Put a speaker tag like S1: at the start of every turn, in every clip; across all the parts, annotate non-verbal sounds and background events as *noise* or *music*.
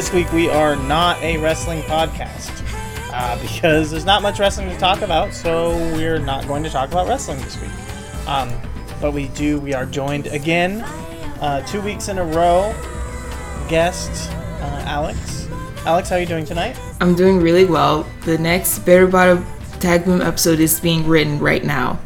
S1: this week we are not a wrestling podcast uh, because there's not much wrestling to talk about, so we're not going to talk about wrestling this week. Um, but we do, we are joined again, uh, two weeks in a row, guest uh, Alex. Alex, how are you doing tonight?
S2: I'm doing really well. The next Better Bottom Tag Boom episode is being written right now.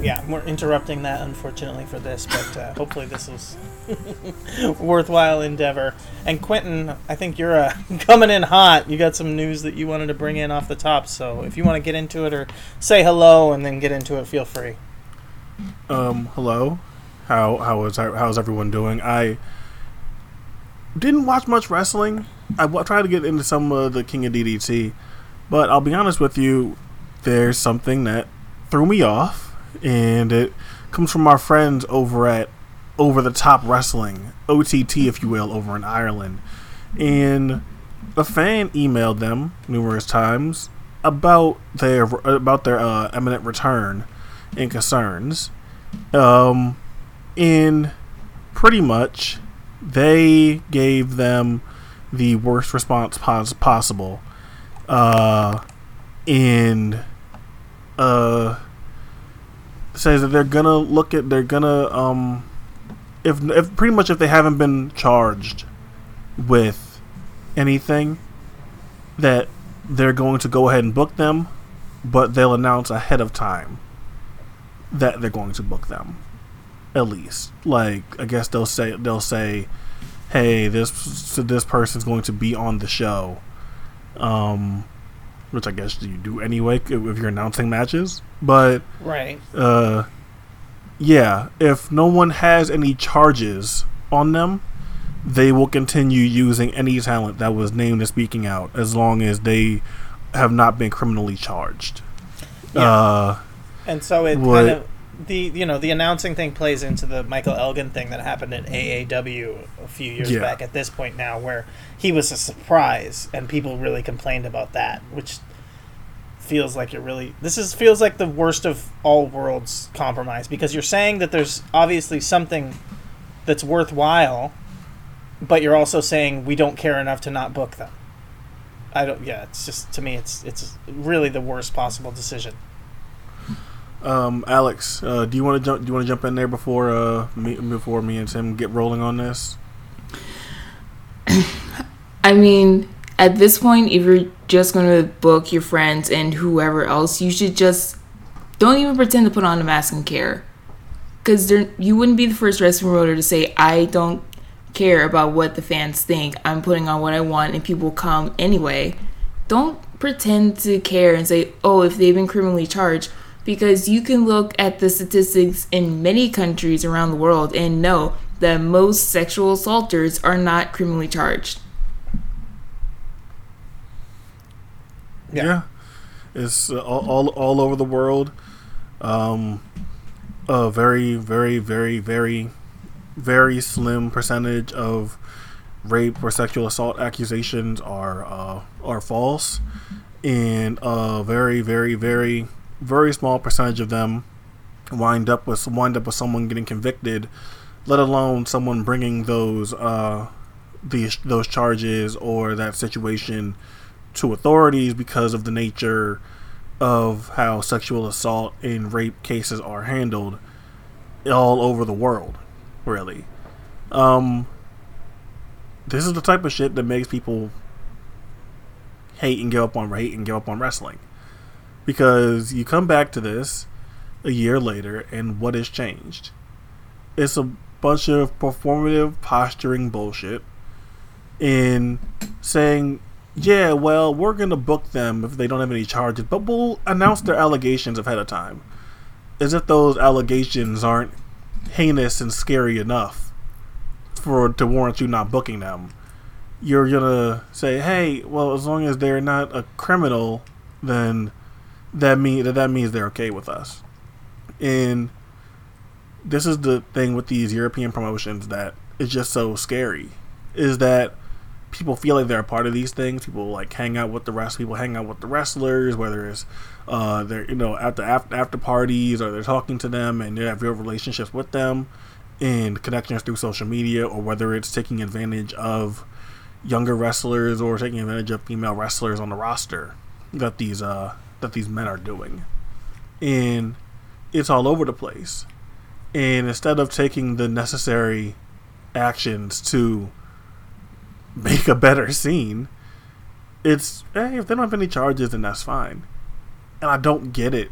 S1: yeah, we're interrupting that unfortunately for this, but uh, hopefully this is *laughs* worthwhile endeavor. And Quentin, I think you're uh, *laughs* coming in hot. You got some news that you wanted to bring in off the top. So if you want to get into it or say hello and then get into it, feel free.
S3: Um, hello. How how is how's everyone doing? I didn't watch much wrestling. I tried to get into some of the King of DDT, but I'll be honest with you, there's something that threw me off, and it comes from our friends over at Over the Top Wrestling, OTT, if you will, over in Ireland. And a fan emailed them numerous times about their about their uh, imminent return and concerns. Um, and pretty much they gave them the worst response pos- possible. Uh, and uh, says that they're gonna look at they're gonna um, if if pretty much if they haven't been charged with anything, that they're going to go ahead and book them, but they'll announce ahead of time that they're going to book them at least. Like I guess they'll say they'll say, "Hey, this so this person's going to be on the show," um, which I guess you do anyway if you're announcing matches. But
S1: Right.
S3: uh, yeah, if no one has any charges on them, they will continue using any talent that was named and speaking out as long as they have not been criminally charged.
S1: Yeah.
S3: Uh,
S1: And so it
S3: What-
S1: kind of the you know the announcing thing plays into the Michael Elgin thing that happened at AAW a few years
S3: Yeah.
S1: back. At this point now, where he was a surprise and people really complained about that, which feels like it really this is feels like the worst of all worlds compromise because you're saying that there's obviously something that's worthwhile, but you're also saying we don't care enough to not book them. I don't. Yeah, it's just to me, it's it's really the worst possible decision.
S3: Um, Alex, uh, do you want to jump? Do you want to jump in there before uh me before me and Tim get rolling on this? *coughs*
S2: I mean, at this point, if you're just going to book your friends and whoever else, you should just don't even pretend to put on a mask and care. Because you wouldn't be the first wrestling promoter to say, I don't care about what the fans think. I'm putting on what I want and people come anyway. Don't pretend to care and say, oh, if they've been criminally charged. Because you can look at the statistics in many countries around the world and know that most sexual assaulters are not criminally charged.
S1: Yeah.
S3: it's uh, all, all all over the world. Um, a very very very very very slim percentage of rape or sexual assault accusations are uh, are false, and a very very very very small percentage of them wind up with wind up with someone getting convicted, let alone someone bringing those uh, these those charges or that situation to authorities because of the nature of how sexual assault and rape cases are handled all over the world, really. Um, this is the type of shit that makes people hate and give up on hate and give up on wrestling. Because you come back to this a year later and what has changed? It's a bunch of performative posturing bullshit in saying yeah, well, we're going to book them if they don't have any charges, but we'll announce their allegations ahead of time. As if those allegations aren't heinous and scary enough for to warrant you not booking them. You're going to say, "Hey, well, as long as they're not a criminal, then that mean that that means they're okay with us." And this is the thing with these European promotions that is just so scary is that people feel like they're a part of these things. People like hang out with the rest. People hang out with the wrestlers, whether it's uh, they're you know at the after, after parties or they're talking to them and they have real relationships with them. and connections through social media, or whether it's taking advantage of younger wrestlers or taking advantage of female wrestlers on the roster that these uh that these men are doing. And it's all over the place. And instead of taking the necessary actions to make a better scene, it's hey, if they don't have any charges then that's fine. And I don't get it.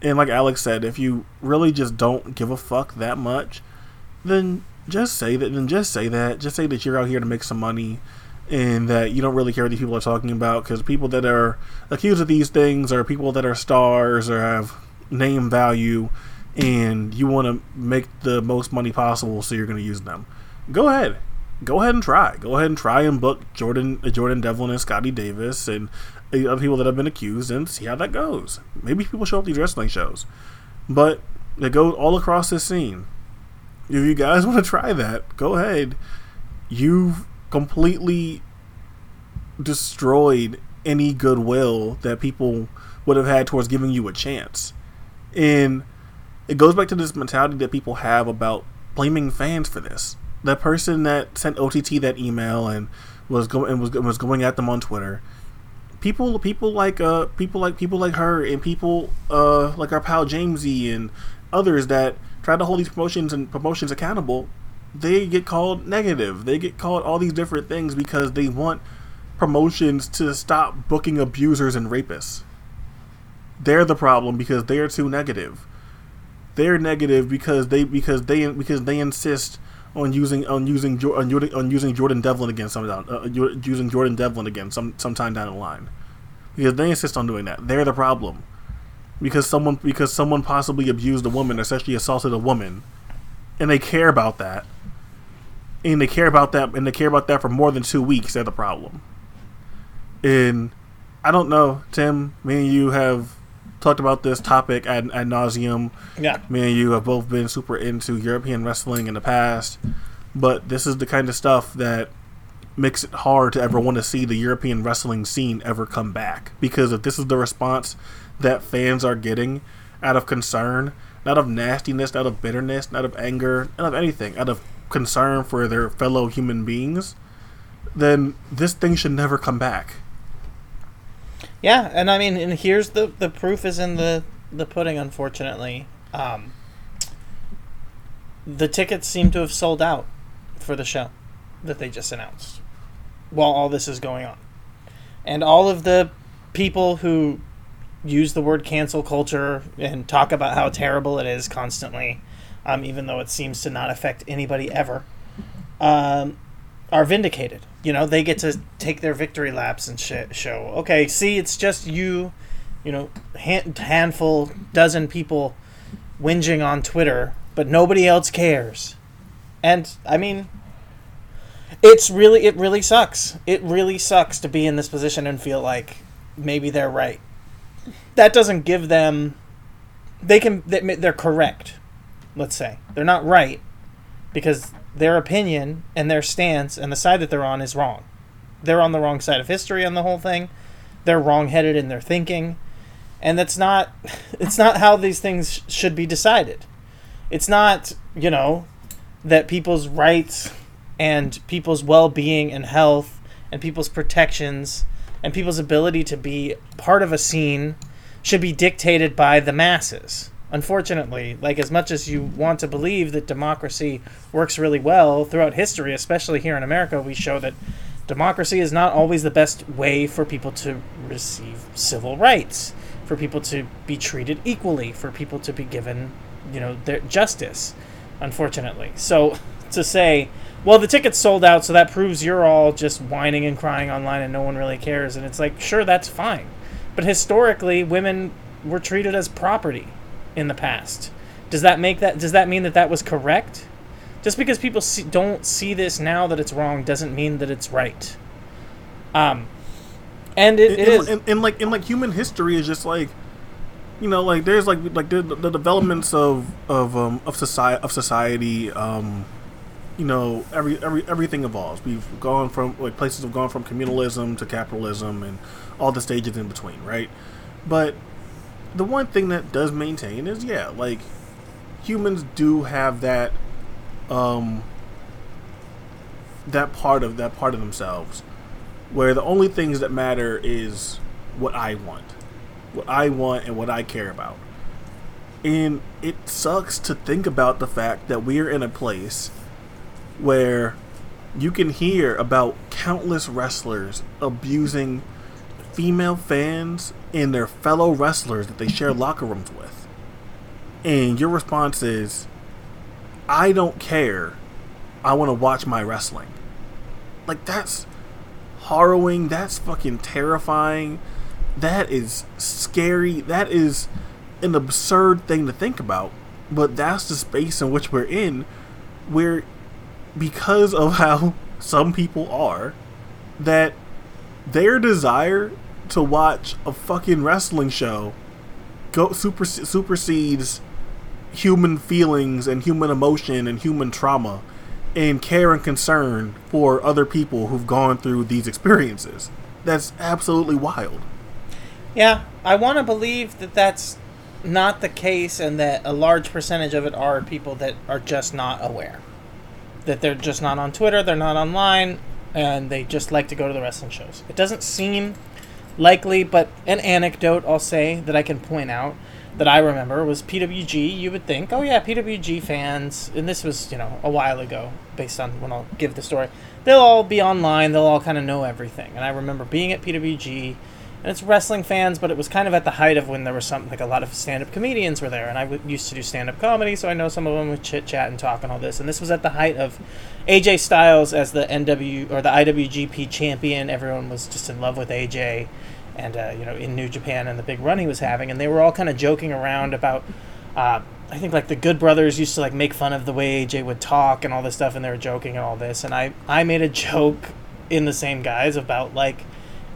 S3: And like Alex said, if you really just don't give a fuck that much, then just say that. Then just say that. Just say that you're out here to make some money, and that you don't really care what these people are talking about. Because people that are accused of these things are people that are stars or have name value, and you want to make the most money possible, so you're going to use them. Go ahead, go ahead and try. Go ahead and try and book Jordan, uh, Jordan Devlin, and Scotty Davis, and uh, other people that have been accused, and see how that goes. Maybe people show up these wrestling shows, but they go all across this scene if you guys *laughs* want to try that, go ahead. You've completely destroyed any goodwill that people would have had towards giving you a chance. And it goes back to this mentality that people have about blaming fans for this. That person that sent OTT that email and was going and was was going at them on Twitter. People, people like uh, people like people like her and people uh, like our pal Jamesy and others that try to hold these promotions and promotions accountable, they get called negative. They get called all these different things because they want promotions to stop booking abusers and rapists. They're the problem because they're too negative. They're negative because they because they because they insist on using on using on, on using Jordan Devlin again some uh, using Jordan Devlin again some sometime down the line because they insist on doing that. They're the problem because someone because someone possibly abused a woman, essentially assaulted a woman, and they care about that, and they care about that, and they care about that for more than two weeks. They're the problem. And I don't know, Tim. Me and you have talked about this topic ad, ad nauseum.
S1: Yeah.
S3: Me and you have both been super into European wrestling in the past, but this is the kind of stuff that makes it hard to ever want to see the European wrestling scene ever come back. Because if this is the response that fans are getting out of concern, not of nastiness, not of bitterness, not of anger, not of anything, out of concern for their fellow human beings, then this thing should never come back.
S1: Yeah, and I mean, and here's the the proof is in the the pudding. Unfortunately, um, the tickets seem to have sold out for the show that they just announced while all this is going on, and all of the people who use the word cancel culture and talk about how terrible it is constantly, um, even though it seems to not affect anybody ever, um, are vindicated. You know, they get to take their victory laps and sh- show, okay, see, it's just you, you know, hand- handful, dozen people whinging on Twitter, but nobody else cares. And, I mean, it's really, it really sucks. It really sucks to be in this position and feel like maybe they're right that doesn't give them they can they're correct let's say they're not right because their opinion and their stance and the side that they're on is wrong. They're on the wrong side of history on the whole thing. They're wrong-headed in their thinking. And that's not *laughs* it's not how these things should be decided. It's not you know that people's rights and people's well-being and health and people's protections and people's ability to be part of a scene should be dictated by the masses. Unfortunately, like as much as you want to believe that democracy works really well throughout history, especially here in America, we show that democracy is not always the best way for people to receive civil rights, for people to be treated equally, for people to be given, you know, their justice. Unfortunately, so to say, well, the tickets sold out, so that proves you're all just whining and crying online and no one really cares, and it's like, sure, that's fine but historically, women were treated as property in the past. Does that make that? Does that mean that that was correct? Just because people see, don't see this now that it's wrong doesn't mean that it's right. Um, and it, it
S3: and,
S1: is.
S3: And, and, like in like human history is just like, you know, like there's like like the, the developments of of um of society of society um you know every every everything evolves. We've gone from like places have gone from communalism to capitalism and all the stages in between, right? But the one thing that does maintain is yeah, like humans do have that um, that part of that part of themselves, where the only things that matter is what I want, what I want, and what I care about. And it sucks to think about the fact that we're in a place where you can hear about countless wrestlers abusing female fans and their fellow wrestlers that they share locker rooms with. And your response is, I don't care. I want to watch my wrestling. Like, that's harrowing. That's fucking terrifying. That is scary. That is an absurd thing to think about. But that's the space in which we're in, where because of *laughs* how some people are, that their desire to watch a fucking wrestling show go super supersedes human feelings and human emotion and human trauma and care and concern for other people who've gone through these experiences. That's absolutely wild.
S1: Yeah, I want to believe that that's not the case and that a large percentage of it are people that are just not aware. That they're just not on Twitter, they're not online, and they just like to go to the wrestling shows. It doesn't seem likely, but an anecdote I'll say that I can point out that I remember was PWG. You would think, oh yeah, PWG fans, and this was you know a while ago, based on when I'll give the story. They'll all be online. They'll all kind of know everything. And I remember being at PWG, and it's wrestling fans, but it was kind of at the height of when there was something like a lot of stand-up comedians were there, and I w- used to do stand-up comedy, so I know some of them would chit chat and talk and all this. And this was at the height of AJ Styles as the NW or the IWGP champion. Everyone was just in love with AJ and uh, you know in New Japan and the big run he was having, and they were all kind of joking around about. Uh, I think like the Good Brothers used to like make fun of the way AJ would talk and all this stuff, and they were joking and all this, and I I made a joke in the same guise about like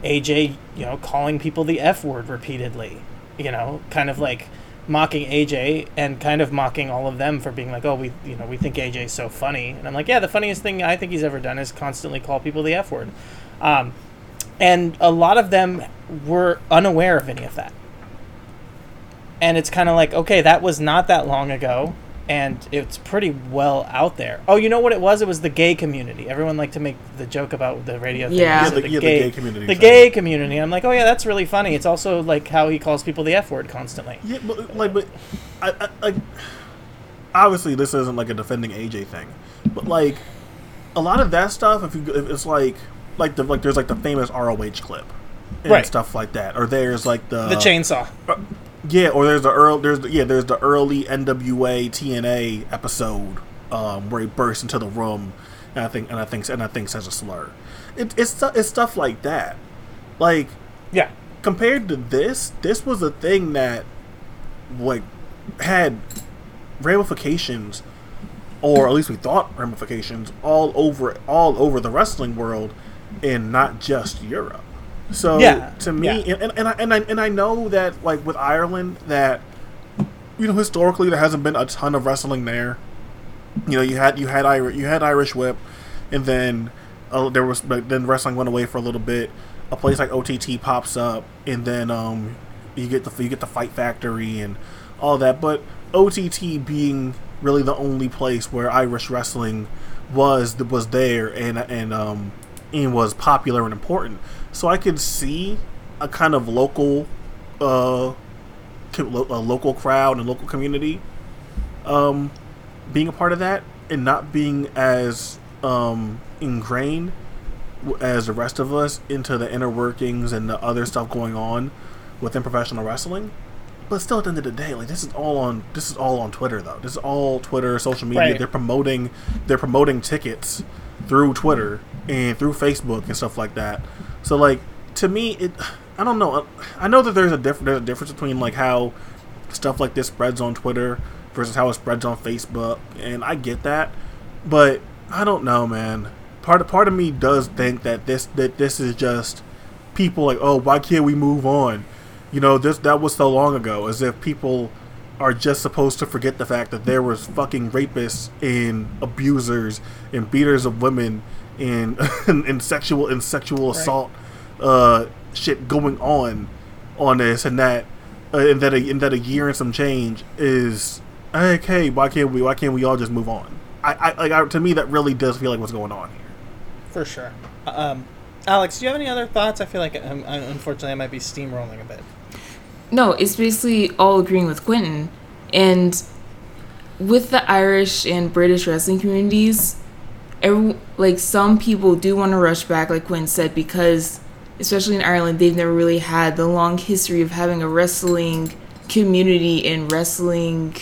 S1: AJ, you know, calling people the F word repeatedly, you know, kind of like mocking AJ and kind of mocking all of them for being like, oh, we, you know, we think AJ's so funny, and I'm like, yeah, the funniest thing I think he's ever done is constantly call people the F word, um, and a lot of them were unaware of any of that. And it's kind of like, okay, that was not that long ago, and it's pretty well out there. Oh, you know what it was? It was the gay community. Everyone liked to make the joke about the radio thing.
S2: Yeah.
S3: Yeah,
S1: So
S3: the, yeah, the gay community.
S1: The
S3: so-
S1: gay community. I'm like, oh yeah, that's really funny. It's also like how he calls people the F word constantly.
S3: Yeah, but like, but I, I like. Obviously, this isn't like a defending AJ thing, but like, a lot of that stuff. If you, if it's like, like the like, there's like the famous ROH clip, and
S1: Right.
S3: stuff like that, or there's like the
S1: The chainsaw.
S3: Uh, Yeah, or there's the early there's the, yeah there's the early NWA TNA episode um, where he bursts into the room, and I think and I think and I think says a slur. It, it's it's stuff like that, like
S1: Yeah.
S3: compared to this, this was a thing that like had ramifications, or at least we thought ramifications all over all over the wrestling world, and not just Europe. So
S1: Yeah,
S3: to me,
S1: yeah.
S3: and, and I and I and I know that like with Ireland that you know historically there hasn't been a ton of wrestling there. You know, you had you had Irish you had Irish Whip, and then uh, there was but then wrestling went away for a little bit. A place like OTT pops up, and then um, you get the you get the Fight Factory and all that. But OTT being really the only place where Irish wrestling was was there and and um and was popular and important. So I could see a kind of local uh a local crowd and local community um being a part of that and not being as um ingrained as the rest of us into the inner workings and the other stuff going on within professional wrestling. But still at the end of the day like this is all on this is all on twitter though. This is all twitter social media.
S1: Right.
S3: they're promoting they're promoting tickets through twitter and through facebook and stuff like that so like to me it i don't know. I know that there's a different there's a difference between like how stuff like this spreads on twitter versus how it spreads on facebook and i get that but i don't know man. Part of part of me does think that this that this is just people like oh why can't we move on? You know this that was so long ago as if people are just supposed to forget the fact that there was fucking rapists and abusers and beaters of women and and, and sexual and sexual assault uh shit going on on this and that uh, and that a, and that a year and some change is okay why can't we why can't we all just move on I, I like I, to me that really does feel like what's going on here.
S1: For sure. Um, Alex, do you have any other thoughts? I feel like um, I- unfortunately I might be steamrolling a bit.
S2: No, it's basically all agreeing with Quentin. And with the Irish and British wrestling communities, every, like some people do want to rush back, like Quinn said, because especially in Ireland, they've never really had the long history of having a wrestling community and wrestling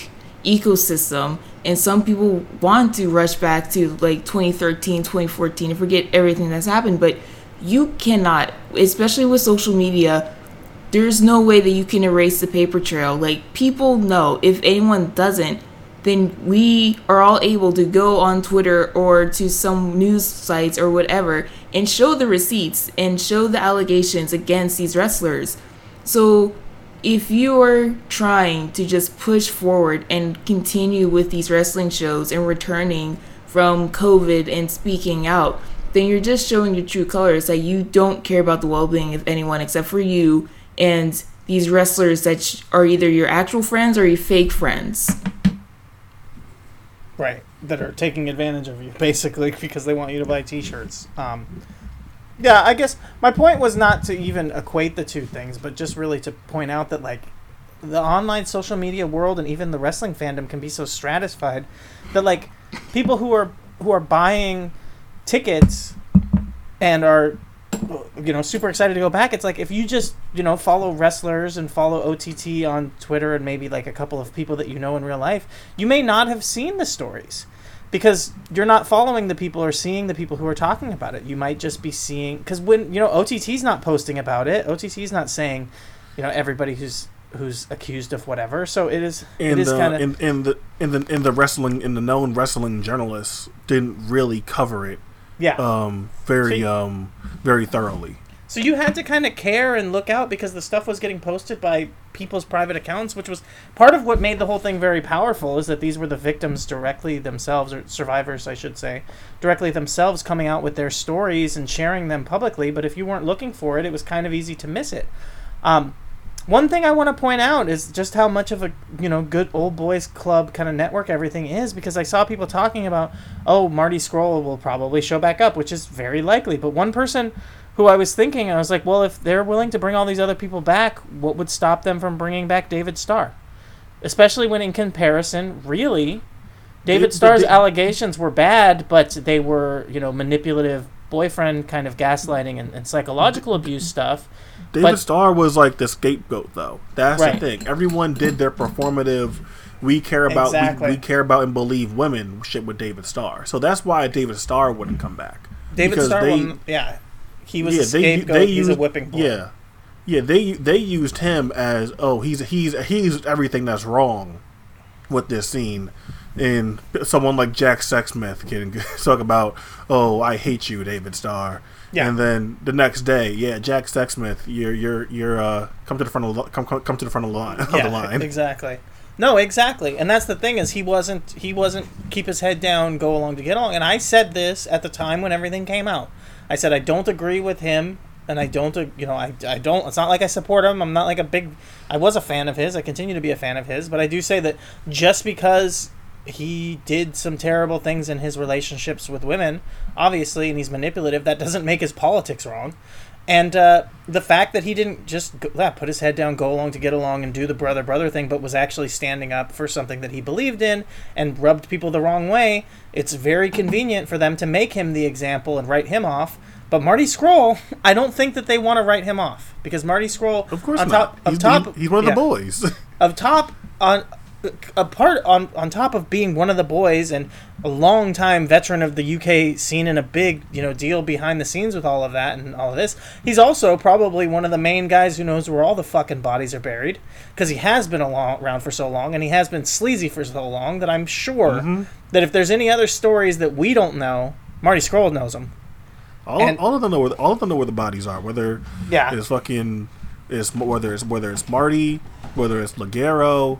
S2: ecosystem. And some people want to rush back to like 2013, 2014 and forget everything that's happened. But you cannot, especially with social media, there's no way that you can erase the paper trail. Like people know. If anyone doesn't, then we are all able to go on Twitter or to some news sites or whatever and show the receipts and show the allegations against these wrestlers. So if you're trying to just push forward and continue with these wrestling shows and returning from COVID and speaking out, then you're just showing your true colors that you don't care about the well being of anyone except for you and these wrestlers that are either your actual friends or your fake friends.
S1: Right. That are taking advantage of you, *laughs* basically, because they want you to buy t shirts. Um, yeah, I guess my point was not to even equate the two things, but just really to point out that, like, the online social media world and even the wrestling fandom can be so stratified that, like, people who are who are buying tickets and are you know super excited to go back. It's like if you just you know follow wrestlers and follow ott on twitter and maybe like a couple of people that you know in real life you may not have seen the stories because you're not following the people or seeing the people who are talking about it. You might just be seeing because when you know ott's not posting about it. Ott's not saying you know everybody who's who's accused of whatever. So it is it
S3: And
S1: is
S3: uh,
S1: kind of
S3: in, in the in the in the wrestling in the known wrestling journalists didn't really cover it
S1: yeah
S3: um very
S1: So
S3: um very thoroughly.
S1: So you had to kind of care and look out because the stuff was getting posted by people's private accounts, which was part of what made the whole thing very powerful. Is that these were the victims directly themselves, or survivors, I should say, directly themselves coming out with their stories and sharing them publicly. But if you weren't looking for it, it was kind of easy to miss it. Um, one thing I want to point out is just how much of a you know good old boys club kind of network everything is because I saw people talking about oh Marty Scurll will probably show back up, which is very likely. But one person who I was thinking, I was like, well, if they're willing to bring all these other people back, what would stop them from bringing back David Starr? Especially when, in comparison, really, David Starr's allegations were bad, but they were, you know, manipulative boyfriend kind of gaslighting and, and psychological abuse stuff.
S3: David
S1: But-
S3: Starr was like the scapegoat, though. That's
S1: Right.
S3: the thing. Everyone did their performative. We care about
S1: Exactly.
S3: we, we care about and believe women shit with David Starr. So that's why David Starr wouldn't come back.
S1: David
S3: Because
S1: Starr,
S3: they-
S1: yeah, he was
S3: yeah,
S1: a scapegoat.
S3: they
S1: He's
S3: used,
S1: a whipping boy.
S3: Yeah, yeah. They they used him as oh he's he's he's everything that's wrong with this scene, and someone like Jack Sexsmith can *laughs* talk about oh I hate you David Starr.
S1: Yeah.
S3: And then the next day, yeah, Jack Sexsmith, you're you're you're uh come to the front of the, come come come to the front of the line. Of
S1: yeah,
S3: the line.
S1: exactly. No, exactly, and that's the thing is he wasn't he wasn't keep his head down, go along to get along. And I said this at the time when everything came out. I said I don't agree with him, and I don't you know I, I don't. It's not like I support him. I'm not like a big. I was a fan of his. I continue to be a fan of his, but I do say that just because he did some terrible things in his relationships with women, obviously, and he's manipulative, that doesn't make his politics wrong. And uh, the fact that he didn't just go, yeah, put his head down, go along to get along, and do the brother brother thing, but was actually standing up for something that he believed in and rubbed people the wrong way, it's very convenient for them to make him the example and write him off. But Marty Scurll, *laughs* I don't think that they want to write him off because Marty Scurll,
S3: Of course
S1: on top, of
S3: he's,
S1: top,
S3: he- he's one of
S1: yeah
S3: the boys. *laughs*
S1: of top on a part on on top of being one of the boys and a long time veteran of the UK scene and a big you know deal behind the scenes with all of that and all of this he's also probably one of the main guys who knows where all the fucking bodies are buried because he has been along, around for so long and he has been sleazy for so long that I'm sure mm-hmm. that if there's any other stories that we don't know Marty Scurll knows them
S3: all,
S1: And-
S3: all of them know where all of them know where the bodies are. Whether
S1: Yeah.
S3: it's fucking it's whether it's whether it's Marty, whether it's Ligero,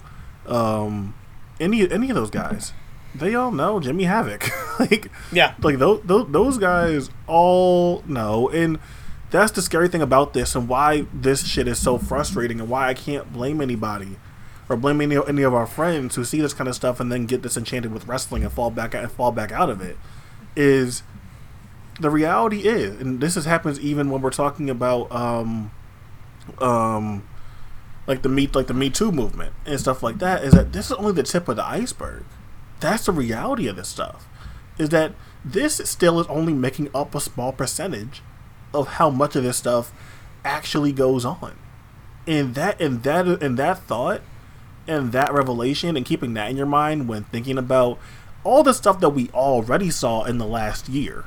S3: um, any any of those guys, they all know Jimmy Havoc. *laughs* like
S1: yeah
S3: like those, those those guys all know, and that's the scary thing about this, and why this shit is so frustrating, and why I can't blame anybody or blame any, any of our friends who see this kind of stuff and then get disenchanted with wrestling and fall back and fall back out of it is the reality is, and this is, happens even when we're talking about um, um, like the meet like the Me Too movement and stuff like that, is that this is only the tip of the iceberg. That's the reality of this stuff. Is that this still is only making up a small percentage of how much of this stuff actually goes on. And that and that and that thought and that revelation and keeping that in your mind when thinking about all the stuff that we already saw in the last year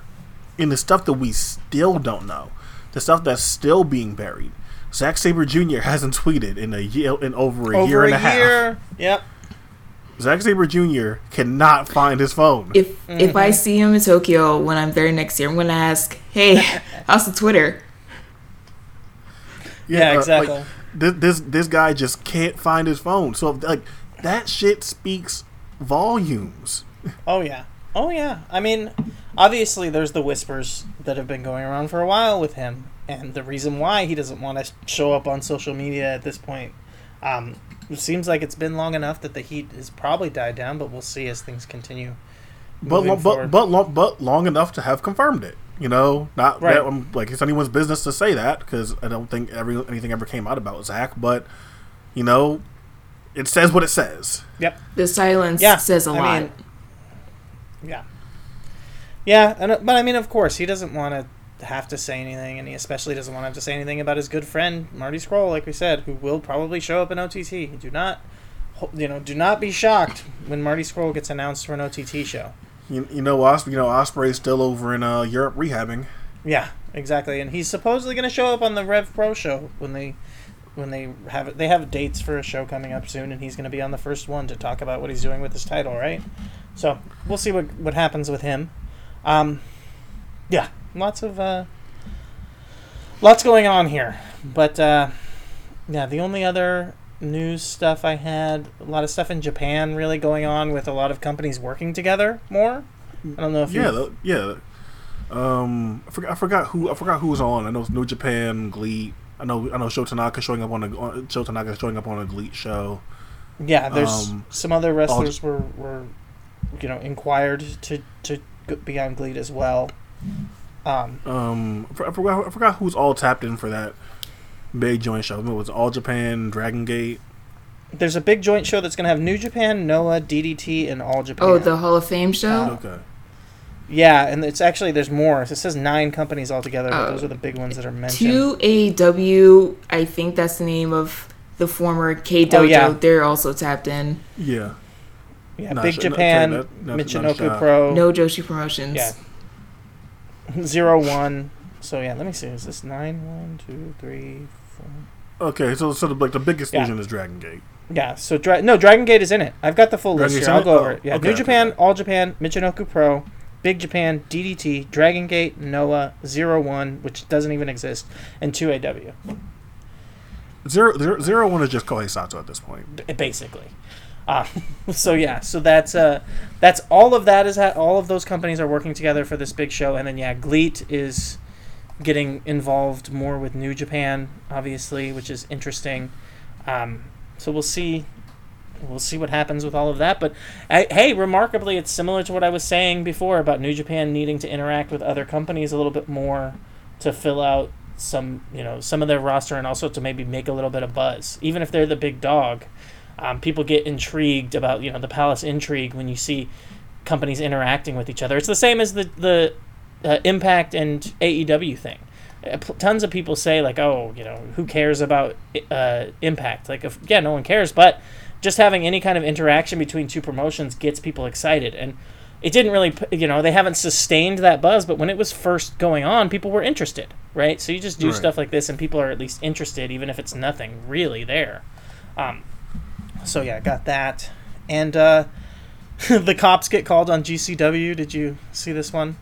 S3: and the stuff that we still don't know, the stuff that's still being buried. Zack Sabre Jr. hasn't tweeted in a year in over a
S1: Over
S3: year and
S1: a
S3: a half.
S1: year. Yep.
S3: Zack Sabre Jr. cannot find his phone.
S2: If if
S1: Mm-hmm.
S2: I see him in Tokyo when I'm there next year, I'm gonna ask, "Hey, *laughs* how's the Twitter?"
S1: Yeah,
S3: uh,
S1: exactly.
S3: like, this, this this guy just can't find his phone. So like that shit speaks volumes.
S1: Oh yeah. Oh yeah. I mean, obviously there's the whispers that have been going around for a while with him, and the reason why he doesn't want to show up on social media at this point. Um, it seems like it's been long enough that the heat has probably died down, but we'll see as things continue.
S3: But lo- but but lo- but long enough to have confirmed it. You know, not
S1: Right.
S3: that um, like it's anyone's business to say that because I don't think every anything ever came out about Zach. But you know, it says what it says.
S1: Yep.
S2: The silence
S1: Yeah,
S2: says a
S1: I
S2: lot.
S1: mean- Yeah. Yeah, and, uh, but I mean, of course, he doesn't want to have to say anything, and he especially doesn't want to have to say anything about his good friend Marty Scurll, like we said, who will probably show up in OTT. Do not, you know, do not be shocked when Marty Scurll gets announced for an OTT show.
S3: You, you know, Os- you know, Osprey's still over in uh, Europe rehabbing.
S1: Yeah, exactly, and he's supposedly going to show up on the Rev Pro show when they. When they have it, they have dates for a show coming up soon, and he's going to be on the first one to talk about what he's doing with his title, right? So we'll see what what happens with him. Um, yeah, lots of uh, lots going on here, but uh, yeah, the only other news stuff I had a lot of stuff in Japan really going on with a lot of companies working together more. I don't know if
S3: Yeah, the, yeah. Um, I forgot. I forgot who. I forgot who was on. I know New Japan, GLEAT. I know. I know Sho Tanaka showing up on a on, Sho Tanaka showing up on a GLEAT show.
S1: Yeah, there's
S3: Um,
S1: some other wrestlers were, were, you know, inquired to to be on GLEAT as well. Um,
S3: Um, I forgot. I forgot who's all tapped in for that big joint show. It was All Japan, Dragon Gate.
S1: there's a big joint show that's going to have New Japan, Noah, DDT, and All Japan.
S2: oh, the Hall of Fame show.
S3: Okay.
S1: yeah, and it's actually there's more. It says nine companies altogether, but
S2: Oh.
S1: those are the big ones that are mentioned.
S2: Two AW, I think that's the name of the former K Dojo.
S1: Oh, yeah.
S2: They're also tapped in.
S3: Yeah.
S1: yeah,
S3: Not
S1: Big
S3: sh-
S1: Japan,
S3: okay, that- that's not
S1: Michinoku
S3: shot.
S1: Pro,
S2: No Joshi Promotions.
S1: yeah, *laughs* zero one. So yeah, let me see. Is this nine? One, two, three, four.
S3: Okay. So, so the, like the biggest
S1: Yeah.
S3: fusion is Dragon Gate.
S1: Yeah, so Dra- no, Dragon Gate is in it. I've got the full
S3: Dragon
S1: list here. I'll go over
S3: Oh,
S1: it. Yeah,
S3: okay,
S1: New Japan,
S3: okay.
S1: All Japan, Michinoku Pro, Big Japan, DDT, Dragon Gate, Noah, Zero One, which doesn't even exist, and two AW,
S3: Zero, zero, zero one is just Kohei Sato at this point.
S1: b- basically. Uh, *laughs* so yeah, so that's uh, that's all of that is that all of those companies are working together for this big show, and then yeah, GLEAT is getting involved more with New Japan, obviously, which is interesting. Um, so we'll see we'll see what happens with all of that. But I, hey, remarkably, it's similar to what I was saying before about New Japan needing to interact with other companies a little bit more to fill out some, you know, some of their roster and also to maybe make a little bit of buzz, even if they're the big dog. Um, people get intrigued about, you know, the Palace intrigue when you see companies interacting with each other. It's the same as the the uh, Impact and AEW thing. Uh, Tons of people say like, "Oh, you know, who cares about uh, Impact?" Like, if, yeah, no one cares, but just having any kind of interaction between two promotions gets people excited and it didn't really you know they haven't sustained that buzz but when it was first going on people were interested right so you just do
S3: Right.
S1: stuff like this and people are at least interested even if it's nothing really there um, so yeah got that and uh, *laughs* the cops get called on gcw did you see this one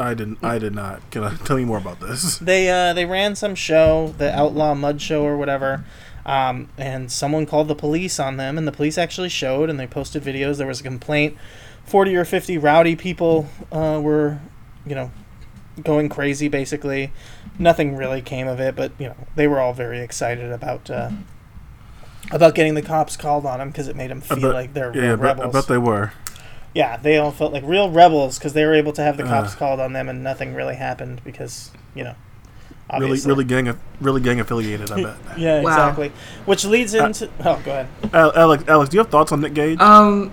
S3: I didn't. I did not. Can I *laughs* tell you more about this? *laughs*
S1: they uh, they ran some show, the Outlaw Mud Show or whatever, um, and someone called the police on them, and the police actually showed, and they posted videos. There was a complaint. Forty or fifty rowdy people uh, were, you know, going crazy. Basically, nothing really came of it, but you know they were all very excited about uh, about getting the cops called on them because it made them feel
S3: bet-
S1: like they're
S3: yeah,
S1: real
S3: I bet, I
S1: rebels.
S3: bet they were.
S1: yeah, they all felt like real rebels because they were able to have the cops
S3: Uh.
S1: called on them and nothing really happened because you know,
S3: Really,
S1: obviously.
S3: really gang, really gang affiliated. I *laughs* bet.
S1: Yeah,
S2: Wow.
S1: exactly. Which leads
S3: Uh,
S1: into. oh, go ahead.
S3: Alex, Alex, do you have thoughts on Nick Gage?
S2: Um,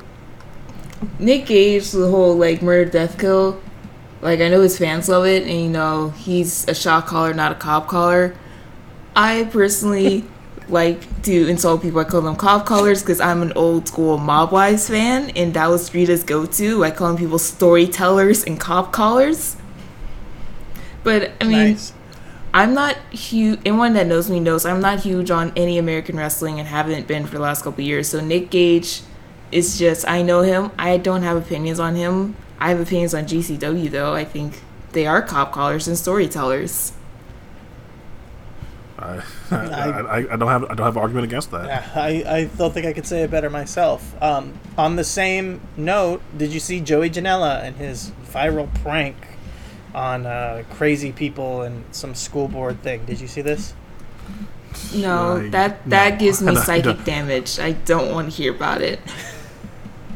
S2: Nick Gage, the whole like murder death kill. Like I know his fans love it, and you know he's a shot caller, not a cop caller. I personally like to insult people. I call them cop callers because I'm an old school Mob Wives fan, and that was Rita's go-to. I calling people storytellers and cop callers. But I mean,
S1: nice.
S2: I'm not huge. Anyone that knows me knows I'm not huge on any American wrestling and haven't been for the last couple years. So Nick Gage is just I know him. I don't have opinions on him. I have opinions on GCW though. I think they are cop callers and storytellers.
S3: I, I, I, I don't have I don't have an argument against that.
S1: Yeah, I, I don't think I could say it better myself. Um, on the same note, did you see Joey Janela and his viral prank on uh, crazy people and some school board thing? Did you see this?
S2: No,
S3: I-
S2: that that
S3: no.
S2: gives me *laughs* psychic
S3: don't-
S2: damage. I don't want to hear about it.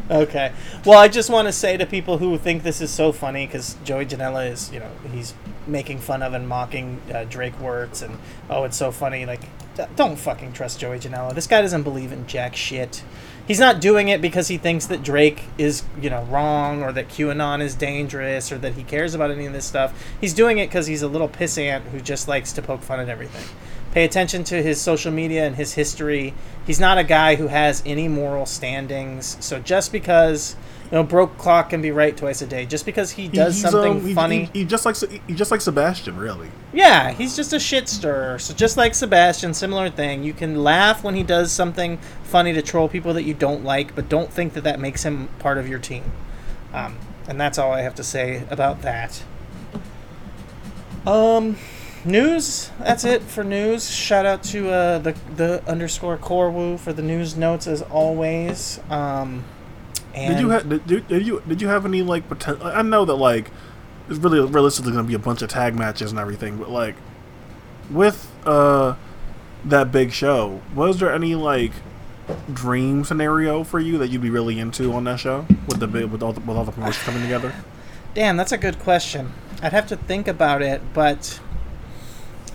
S1: Okay. Well, I just want to say to people who think this is so funny because Joey Janela is, you know, he's making fun of and mocking uh, Drake Wuertz, and oh, it's so funny. Like, don't fucking trust Joey Janela. This guy doesn't believe in jack shit. He's not doing it because he thinks that Drake is, you know, wrong or that QAnon is dangerous or that he cares about any of this stuff. He's doing it because he's a little pissant who just likes to poke fun at everything. Pay attention to his social media and his history. He's not a guy who has any moral standings. So just because you know broke clock can be right twice a day, just because he
S3: He-
S1: does
S3: he's,
S1: something
S3: um, he-
S1: funny,
S3: He, he just like he just like Sebastian, really.
S1: yeah, he's just a shit stirrer. So just like Sebastian, similar thing. You can laugh when he does something funny to troll people that you don't like, but don't think that that makes him part of your team. Um, and that's all I have to say about that. Um, news. That's it for news. Shout out to uh, the the underscore Corwoo for the news notes as always. Um, and
S3: Did you have did, you- did you did you have any like potential? I know that like it's really realistically going to be a bunch of tag matches and everything, but like with uh that big show, was there any like dream scenario for you that you'd be really into on that show with the with all the, with all the promotions coming together? *laughs*
S1: Damn, that's a good question. I'd have to think about it, but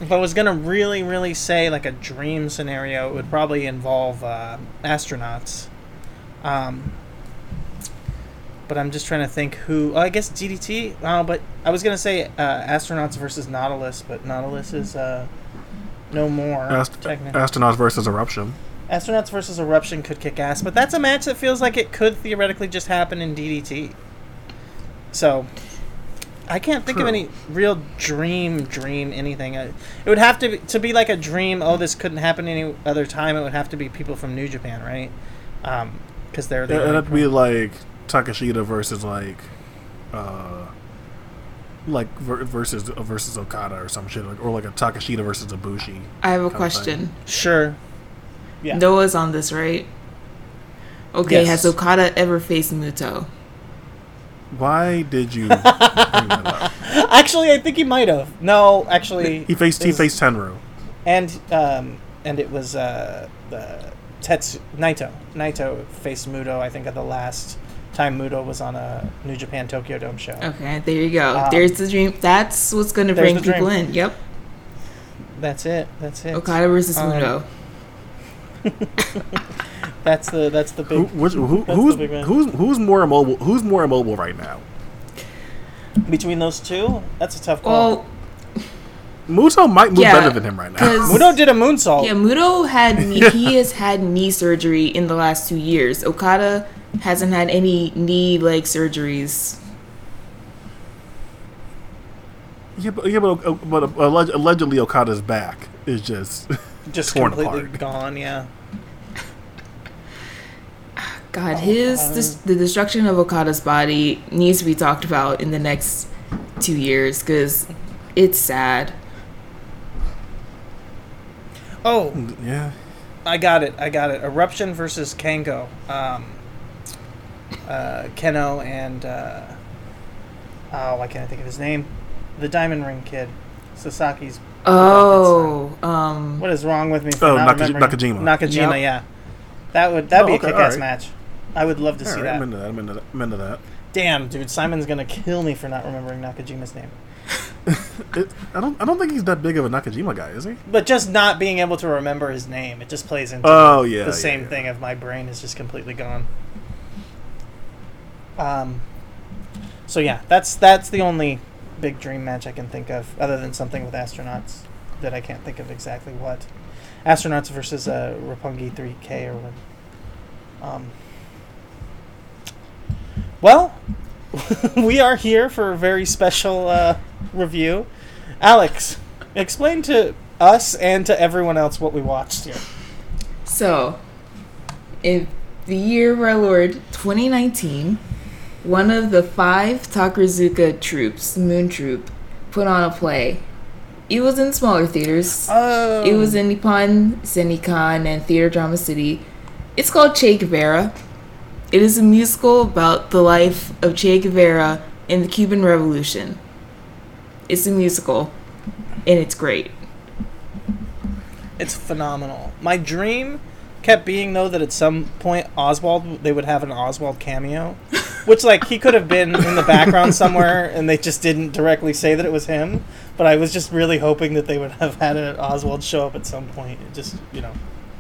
S1: if I was gonna really, really say like a dream scenario, it would probably involve uh, astronauts. Um, but I'm just trying to think who. Oh, I guess DDT. Oh, but I was gonna say uh, astronauts versus Nautilus, but Nautilus is uh, no more.
S3: Ast- astronauts versus eruption.
S1: Astronauts versus Eruption could kick ass, but that's a match that feels like it could theoretically just happen in DDT. So, I can't think of any real dream, dream anything. Uh, It would have to be, to be like a dream. Oh, this couldn't happen any other time. It would have to be people from New Japan, right? Because they're the
S3: It'd have to be like Takeshita versus like uh like ver- versus versus Okada or some shit, like, or like a Takeshita versus Ibushi.
S2: I have a question.
S1: sure. Yeah.
S2: Noah's on this, right? Okay,
S1: Yes.
S2: has Okada ever faced Muto?
S3: Why did you *laughs* bring that up?
S1: Actually, I think he might have. No, actually,
S3: He faced he faced Tenryu.
S1: and um, and it was uh, the Tetsu Naito. Naito faced Muto. I think at the last time Muto was on a New Japan Tokyo Dome show.
S2: Okay, there you go.
S1: Um,
S2: There's the dream. That's what's going to bring people
S1: dream.
S2: in. Yep.
S1: That's it. That's it.
S2: Okada versus
S1: Um,
S2: Muto. *laughs*
S1: That's the that's the
S3: Who,
S1: big
S3: which, who, who's
S1: the big man.
S3: who's who's more immobile? Who's more immobile right now?
S1: between those two. That's a tough call.
S2: Well,
S3: Muto might move
S2: Yeah,
S3: better than him right now.
S1: Muto did a moonsault.
S2: yeah, Muto had *laughs* knee, he has had knee surgery in the last two years. Okada hasn't had any knee leg surgeries.
S3: Yeah, but, yeah, but, uh, but allegedly Okada's back is just
S1: just *laughs*
S3: torn
S1: completely
S3: apart.
S1: gone. Yeah.
S2: God, his
S1: um,
S2: dis- the destruction of Okada's body needs to be talked about in the next two years because it's sad.
S1: Oh,
S3: yeah.
S1: I got it. I got it. Eruption versus Kongo. Um, uh, Kenoh and uh, oh, why can't I think of his name? The Diamond Ring kid, Sasaki's.
S2: Oh, um,
S1: What is wrong with me? For
S3: Oh,
S1: not
S3: Nakaji- Nakajima.
S1: Nakajima,
S2: Yep.
S1: yeah. That would that'd
S3: Oh,
S1: be
S3: okay,
S1: a kick-ass
S3: alright.
S1: match. I would love to
S3: All
S1: see
S3: right,
S1: that.
S3: I'm into that. I'm into that. I'm into that.
S1: Damn, dude, Simon's gonna kill me for not remembering Nakajima's name. *laughs*
S3: It, I don't. I don't think he's that big of a Nakajima guy, is he?
S1: But just not being able to remember his name, it just plays into
S3: Oh yeah.
S1: the
S3: yeah,
S1: same
S3: yeah.
S1: thing of my brain is just completely gone. Um. So yeah, that's that's the only big dream match I can think of, other than something with astronauts that I can't think of exactly what. Astronauts versus uh, Roppongi 3K or what. Um. Well, *laughs* we are here for a very special uh, review. Alex, explain to us and to everyone else what we watched here.
S2: So, in the year of our Lord 2019, one of the five Takarazuka troupes, Moon Troupe, put on a play. It was in smaller theaters.
S1: Oh,
S2: It was in Nippon Seinenkan and Theater Drama City. It's called Che Guevara. It is a musical about the life of Che Guevara in the Cuban Revolution. It's a musical, and it's great.
S1: It's phenomenal. My dream kept being though that at some point Oswald they would have an Oswald cameo, *laughs* which like he could have been in the background somewhere and they just didn't directly say that it was him. But I was just really hoping that they would have had an Oswald show up at some point, just you know,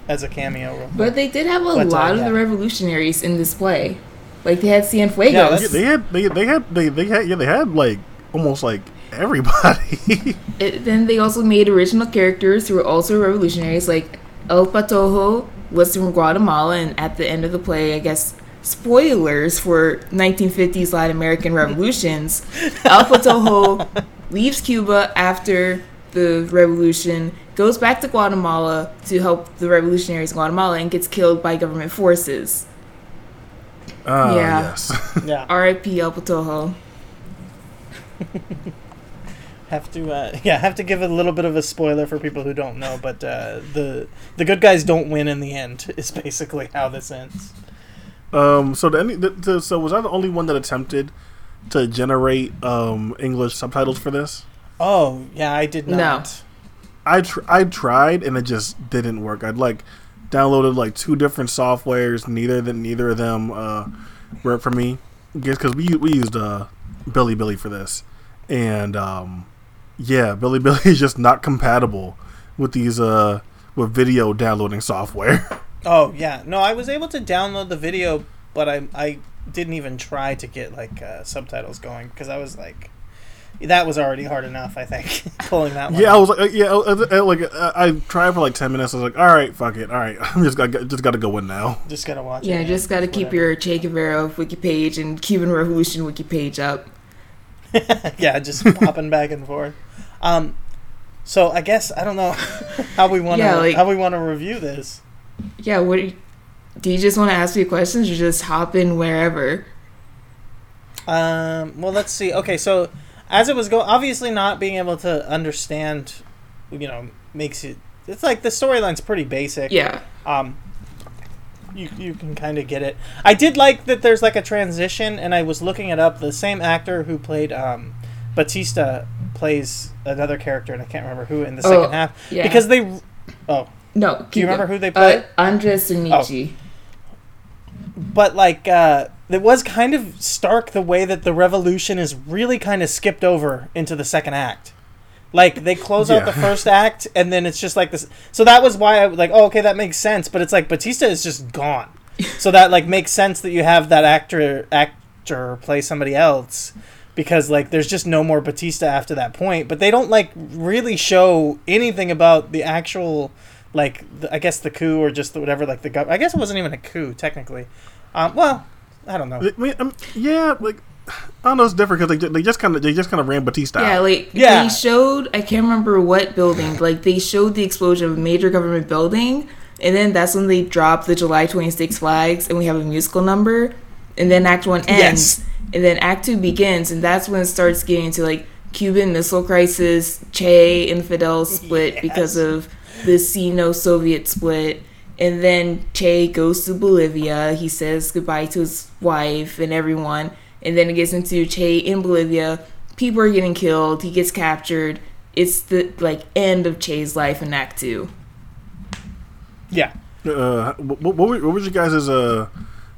S1: as a cameo. Real
S2: But they did have a
S1: But, uh,
S2: lot of the revolutionaries in this play. Like they had Cienfuegos.
S1: Yeah,
S3: Yeah, they had. They, they had. They, they had. Yeah, they had like almost like everybody. *laughs*
S2: It, then they also made original characters who were also revolutionaries, like El Patojo was from Guatemala, and at the end of the play, I guess spoilers for 1950s Latin American *laughs* revolutions. El Patojo leaves Cuba after the revolution, goes back to Guatemala to help the revolutionaries in Guatemala, and gets killed by government forces.
S3: Ah,
S2: Yeah.
S3: Yes. *laughs*
S1: yeah,
S2: R.I.P. El Patojo. *laughs*
S1: have to uh, *laughs* yeah have to give a little bit of a spoiler for people who don't know. But uh, the the good guys don't win in the end. Is basically how this ends.
S3: Um. So the, any, the, the so was I the only one that attempted to generate um English subtitles for this?
S1: Oh yeah, I did
S2: No.
S1: not.
S3: I tr- I tried and it just didn't work. I'd like downloaded like two different softwares. Neither than neither of them uh, worked for me. Guess Because we we used uh, Bilibili for this, and um, yeah, Billy *laughs* Billy is just not compatible with these uh with video downloading software. *laughs*
S1: Oh yeah, no, I was able to download the video, but I I didn't even try to get like uh, subtitles going because I was like, that was already hard enough. I think *laughs* pulling that one.
S3: yeah, I was like, uh, yeah, I, I- like uh, I tried for like ten minutes. I was like, all right, fuck it, all right, *laughs* I'm just got just got to go in now.
S1: just gotta watch.
S2: Yeah,
S1: it,
S2: just gotta keep
S1: whatever.
S2: your Che Guevara wiki page and Cuban Revolution wiki page up. *laughs*
S1: yeah, just popping back and forth. Um, so I guess I don't know how we want to
S2: Yeah, like-
S1: how we want to review this.
S2: Yeah, what do you just want to ask me questions or just hop in wherever?
S1: Um, well, let's see. Okay, so as it was going, obviously not being able to understand, you know, makes it. It's like the storyline's pretty basic.
S2: Yeah.
S1: um you, you can kind of get it i did like that there's like a transition and i was looking it up the same actor who played um batista plays another character and i can't remember who in the second
S2: Oh,
S1: half
S2: yeah.
S1: because they oh
S2: No.
S1: Do you remember who they
S2: Uh,
S1: played?
S2: Andres Cernici.
S1: But like uh it was kind of stark the way that the revolution is really kind of skipped over into the second act. Like they close out the first act and then it's just like this so that was why i was like oh okay that makes sense but it's like batista is just gone. *laughs* So that like makes sense that you have that actor actor play somebody else because like there's just no more batista after that point but they don't like really show anything about the actual like the, i guess the coup or just the, whatever like the gov- i guess it wasn't even a coup technically um, well i don't know
S3: I mean, um, yeah, like I don't know, it's different because they, they just kind of they just kind of ran Batista.
S2: Yeah, like
S1: Yeah.
S2: they showed I can't remember what building, like they showed the explosion of a major government building, and then that's when they dropped the July 26 flags, and we have a musical number, and then Act One ends,
S1: Yes.
S2: and then Act Two begins, and that's when it starts getting into like Cuban Missile Crisis, Che and Fidel split *laughs* because of the Sino-Soviet split. And then Che goes to Bolivia. He says goodbye to his wife and everyone. And then it gets into Che in Bolivia. People are getting killed. He gets captured. It's the like end of Che's life in Act Two.
S1: yeah
S3: Uh, what, what, what was your guys' uh,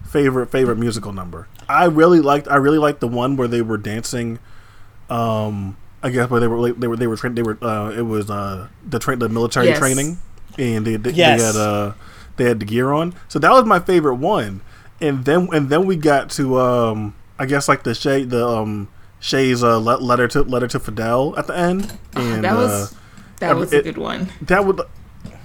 S3: favorite favorite musical number? I really liked I really liked the one where they were dancing. Um, I guess where they were they were they were tra- they were uh, it was uh, the train the military
S2: Yes.
S3: training, and they they,
S1: Yes.
S3: they had uh, they had the gear on. So that was my favorite one. And then and then we got to um, I guess like the Che the um, Che's uh, le- letter to letter to Fidel at the end. And
S2: that was
S3: uh,
S2: that was a
S3: it-
S2: good one.
S3: that would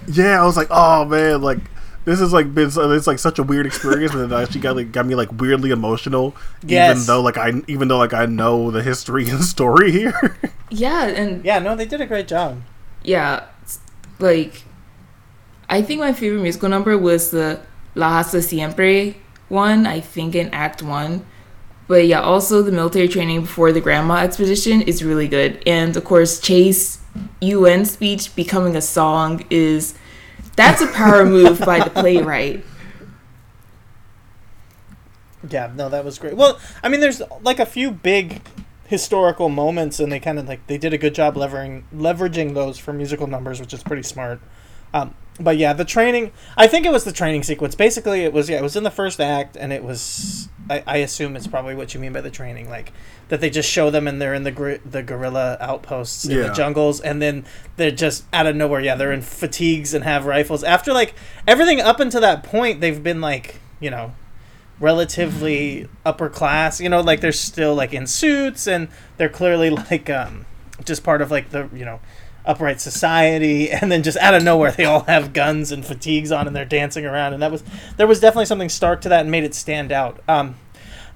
S3: yeah i was like oh man like this is like been it's like such a weird experience but it actually got like got me like weirdly emotional
S1: Yes.
S3: even though like i even though like i know the history and *laughs* story here
S2: Yeah, and
S1: Yeah, no, they did a great job.
S2: yeah, like I think my favorite musical number was the La Hasta Siempre one. I think in Act One. But yeah, also the military training before the Granma expedition is really good, and of course Che's UN speech becoming a song is that's a power move by the playwright.
S1: Yeah, no, that was great. Well, I mean, there's like a few big historical moments, and they kind of like they did a good job leveraging leveraging those for musical numbers, which is pretty smart. Um, but yeah, the training. I think it was the training sequence. Basically, it was yeah, it was in the first act, and it was. I, I assume it's probably what you mean by the training, like that they just show them and they're in the gri- the guerrilla outposts in the jungles, and then they're just out of nowhere. Yeah, they're in fatigues and have rifles. After like everything up until that point, they've been like you know relatively upper class. You know, like they're still like in suits and they're clearly *laughs* like um just part of like the you know upright society and then just out of nowhere they all have guns and fatigues on and they're dancing around and that was there was definitely something stark to that and made it stand out um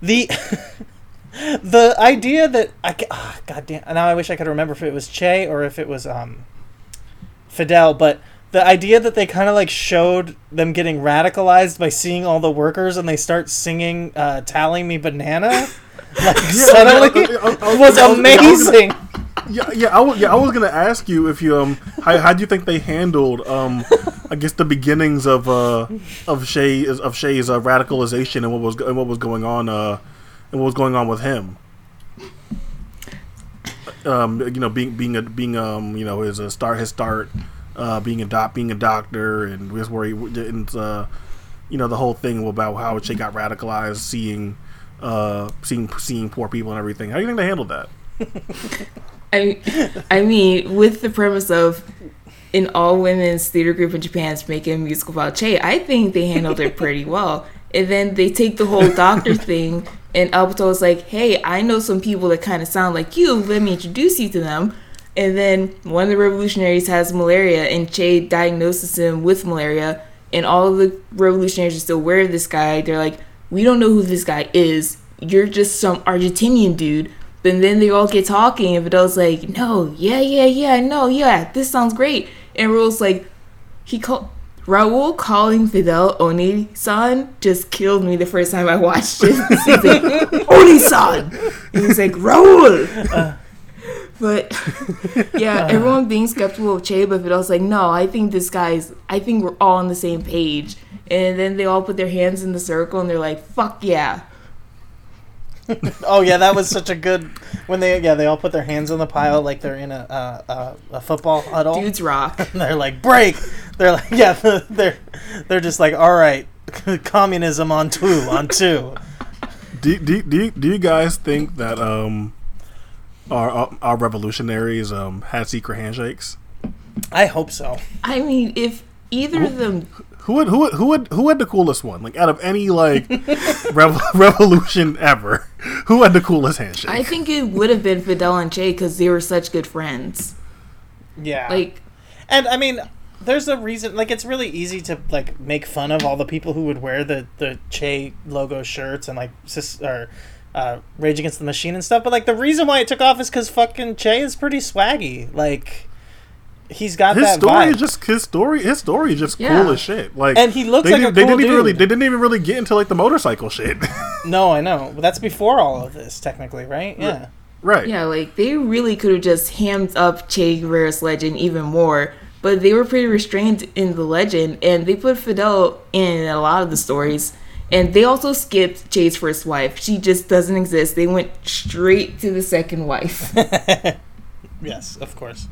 S1: the *laughs* the idea that i ca- ah, god damn now i wish i could remember if it was che or if it was um fidel but the idea that they kind of like showed them getting radicalized by seeing all the workers and they start singing uh, "Tallying Me Banana" *laughs* like suddenly
S3: I- I- I- I-
S1: was
S3: was- I was gonna-
S1: amazing.
S3: Yeah yeah I, was, yeah I was gonna ask you if you um how, how do you think they handled um i guess the beginnings of uh of che of che's uh, radicalization and what was and what was going on uh and what was going on with him um, you know, being being a being um, you know, his uh, start his start, uh, being a doc, being a doctor, and was where he and uh, you know, the whole thing about how she got radicalized, seeing, uh, seeing seeing poor people and everything. How do you think they handled that? *laughs*
S2: I, I mean, with the premise of an all women's theater group in Japan is making a musical about Che, I think they handled it pretty well. And then they take the whole doctor *laughs* thing, and Alberto is like, hey, I know some people that kind of sound like you. Let me introduce you to them. And then one of the revolutionaries has malaria, and Che diagnoses him with malaria. And all the revolutionaries are still aware of this guy. They're like, we don't know who this guy is. You're just some Argentinian dude. But then they all get talking, and Fidel's like, no, yeah, yeah, yeah, no, yeah, this sounds great. And Raul's like, he called. Raul calling Fidel Oni-san just killed me the first time I watched it. He's like, *laughs* Oni-san! And he's like, Raul! Uh. but, yeah, uh. everyone being skeptical of Che, but Fidel's like, no, I think this guy's, I think we're all on the same page. And then they all put their hands in the circle, and they're like, fuck yeah. *laughs*
S1: Oh yeah, that was such a good when they yeah they all put their hands on the pile like they're in a uh, uh, a football huddle.
S2: Dudes rock. *laughs*
S1: And they're like break. They're like *laughs* yeah they're they're just like all right, communism on two on two.
S3: Do, do, do, you, do you guys think that um, our our, our revolutionaries um, had secret handshakes?
S1: I hope so.
S2: I mean, if either of them
S3: Who had who had, who had who had the coolest one? Like out of any like *laughs* rev- *laughs* revolution ever, who had the coolest handshake?
S2: I think it would have been Fidel and Che because they were such good friends.
S1: Yeah.
S2: Like,
S1: And I mean, there's a reason. Like, it's really easy to like make fun of all the people who would wear the the Che logo shirts and like sis or uh, Rage Against the Machine and stuff. But like, the reason why it took off is because fucking Che is pretty swaggy. Like, he's got
S3: his
S1: that
S3: story
S1: vibe.
S3: is just his story. His story is just
S2: Yeah.
S3: cool as shit. Like,
S1: And he looks
S3: they
S1: like
S3: didn't,
S1: a
S3: they
S1: cool
S3: didn't even really they didn't even really get into like the motorcycle shit. *laughs*
S1: no, I know. But that's before all of this, technically, right? Yeah.
S3: right.
S2: yeah, like they really could have just hammed up Che Guevara's legend even more. But they were pretty restrained in the legend, and they put Fidel in a lot of the stories. And they also skipped Che's first wife. She just doesn't exist. They went straight to the second wife. *laughs*
S1: Yes, of course.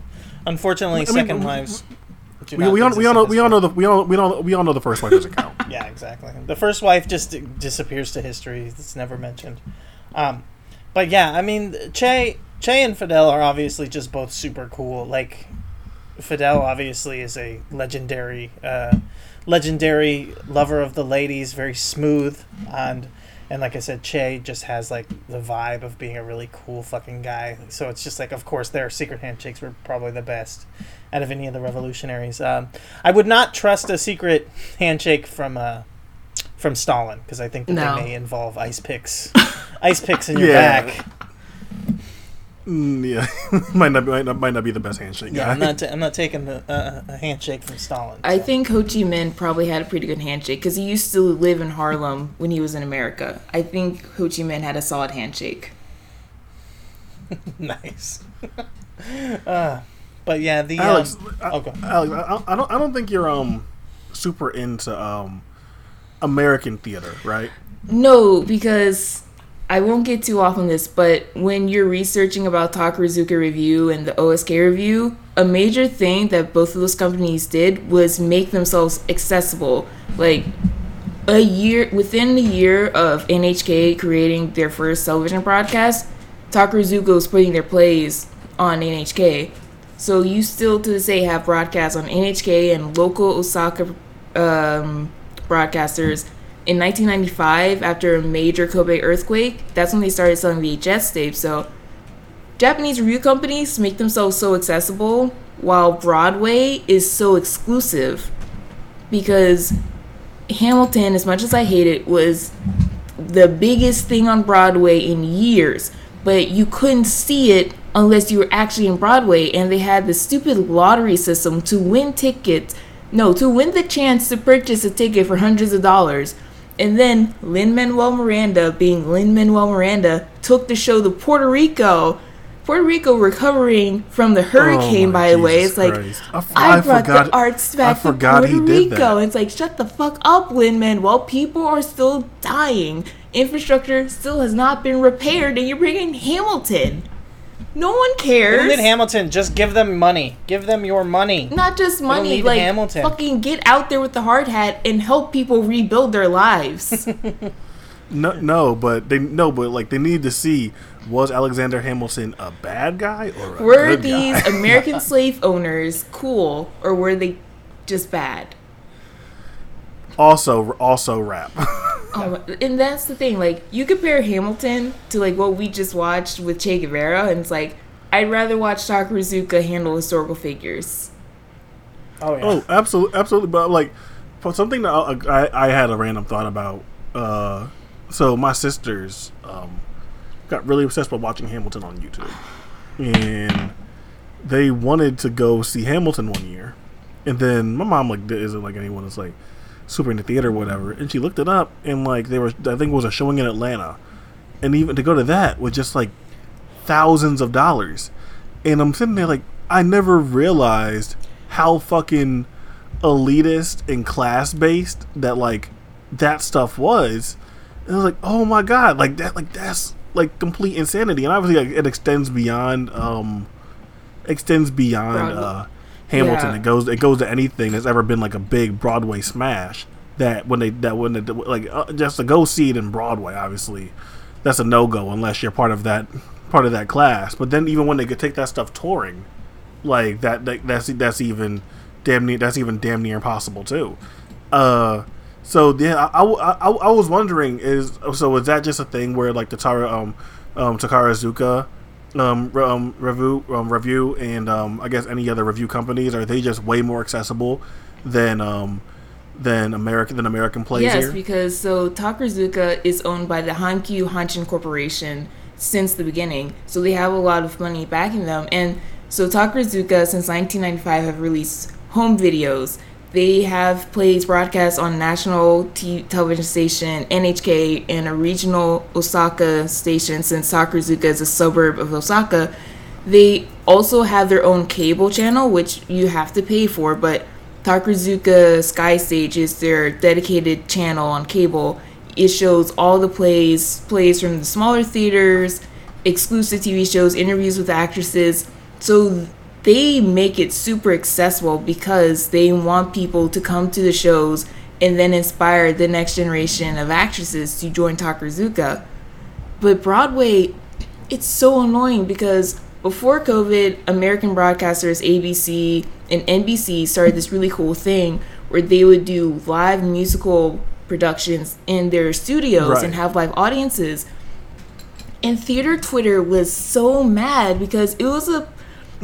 S1: Unfortunately,
S3: I
S1: second
S3: w-
S1: wives.
S3: We, we all we all know we all know the we all we all we all know the first wife doesn't count. *laughs*
S1: Yeah, exactly. The first wife just disappears to history. It's never mentioned. Um, but yeah, I mean, Che, che and Fidel are obviously just both super cool. Like, Fidel obviously is a legendary, uh, legendary lover of the ladies, very smooth, and and like I said, Che just has like the vibe of being a really cool fucking guy. So it's just like, of course, their secret handshakes were probably the best out of any of the revolutionaries. Um, I would not trust a secret handshake from uh, from Stalin because I think that
S2: No.
S1: they may involve ice picks, ice picks in your *laughs*
S3: Yeah.
S1: back.
S3: Mm, yeah, *laughs* might not be, might not might not be the best handshake.
S1: Yeah,
S3: guy.
S1: I'm not. i I'm not taking the, uh, a handshake from Stalin.
S2: I
S1: so.
S2: think Ho Chi Minh probably had a pretty good handshake because he used to live in Harlem when he was in America. I think Ho Chi Minh had a solid handshake. *laughs*
S1: nice. *laughs* uh, but yeah, the
S3: Alex,
S1: um,
S3: I,
S1: okay.
S3: Alex, I, I don't I don't think you're um super into um American theater, right?
S2: No, because I won't get too off on this, but when you're researching about Takarazuka Revue and the OSK Revue, a major thing that both of those companies did was make themselves accessible. Like a year within the year of NHK creating their first television broadcast, Takarazuka was putting their plays on NHK. So you still to this day have broadcasts on NHK and local Osaka um, broadcasters. In 1995, after a major Kobe earthquake, that's when they started selling VHS tapes. So Japanese revue companies make themselves so accessible, while Broadway is so exclusive because Hamilton, as much as I hate it, was the biggest thing on Broadway in years, but you couldn't see it unless you were actually in Broadway, and they had this stupid lottery system to win tickets. No, to win the chance to purchase a ticket for hundreds of dollars. And then Lin Manuel Miranda, being Lin Manuel Miranda, took the show to Puerto Rico. Puerto Rico recovering from the hurricane,
S3: Oh
S2: by the way. It's like.
S3: I f-
S2: I,
S3: I
S2: brought
S3: forgot-
S2: the arts back to Puerto Rico. It's like shut the fuck up, Lin Manuel. People are still dying. Infrastructure still has not been repaired, and you're bringing Hamilton. No one
S1: Even
S2: cares.
S1: in Hamilton, just give them money. Give them your money.
S2: not just money,
S1: need
S2: like
S1: Hamilton.
S2: fucking get out there with the hard hat and help people rebuild their lives. *laughs*
S3: No, no, but they no, but like they need to see was Alexander Hamilton a bad guy or a
S2: were
S3: good
S2: these
S3: guy? *laughs*
S2: American slave owners cool or were they just bad?
S3: Also also rap. *laughs*
S2: Oh, and that's the thing. Like, you compare Hamilton to like what we just watched with Che Guevara, and it's like I'd rather watch Takarazuka handle historical figures.
S1: Oh yeah.
S3: oh, absolutely, absolutely. But like for something that I, I, I had a random thought about. Uh, so my sisters um, got really obsessed with watching Hamilton on YouTube, and they wanted to go see Hamilton one year, and then my mom like isn't like anyone that's like super into theater or whatever, and she looked it up and like they were I think it was a showing in Atlanta, and even to go to that was just like thousands of dollars, and I'm sitting there like I never realized how fucking elitist and class based that like that stuff was. And I was like, oh my god, like that, like that's like complete insanity, and obviously like, it extends beyond um extends beyond uh Hamilton.
S2: Yeah.
S3: It goes it goes to anything that's ever been like a big Broadway smash. That when they that when they like uh, just to go see it in Broadway, obviously that's a no go unless you're part of that part of that class. But then even when they could take that stuff touring, like that, that that's that's even damn near that's even damn near impossible too. Uh, so yeah, I, I, I, I was wondering is so is that just a thing where like the Tara um um Takarazuka um, um revue um, revue and um I guess any other revue companies are they just way more accessible than um than American than American plays
S2: yes,
S3: here?
S2: because so Takarazuka is owned by the Hankyu Hanshin Corporation since the beginning, so they have a lot of money backing them. And so Takarazuka, since 1995, have released home videos. They have plays broadcast on national t- television station NHK and a regional Osaka station. Since Takarazuka is a suburb of Osaka, they also have their own cable channel, which you have to pay for, but Takarazuka Sky Stage is their dedicated channel on cable. It shows all the plays, plays from the smaller theaters, exclusive TV shows, interviews with actresses. So they make it super accessible because they want people to come to the shows and then inspire the next generation of actresses to join Takarazuka. But Broadway, it's so annoying because before COVID, American broadcasters ABC and NBC started this really cool thing where they would do live musical productions in their studios
S3: Right.
S2: and have live audiences. And theater Twitter was so mad because it was a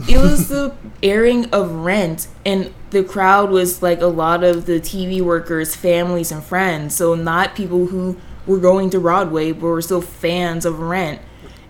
S2: it was the airing of Rent, and the crowd was like a lot of the TV workers' families and friends. So not people who were going to Broadway, but were still fans of Rent,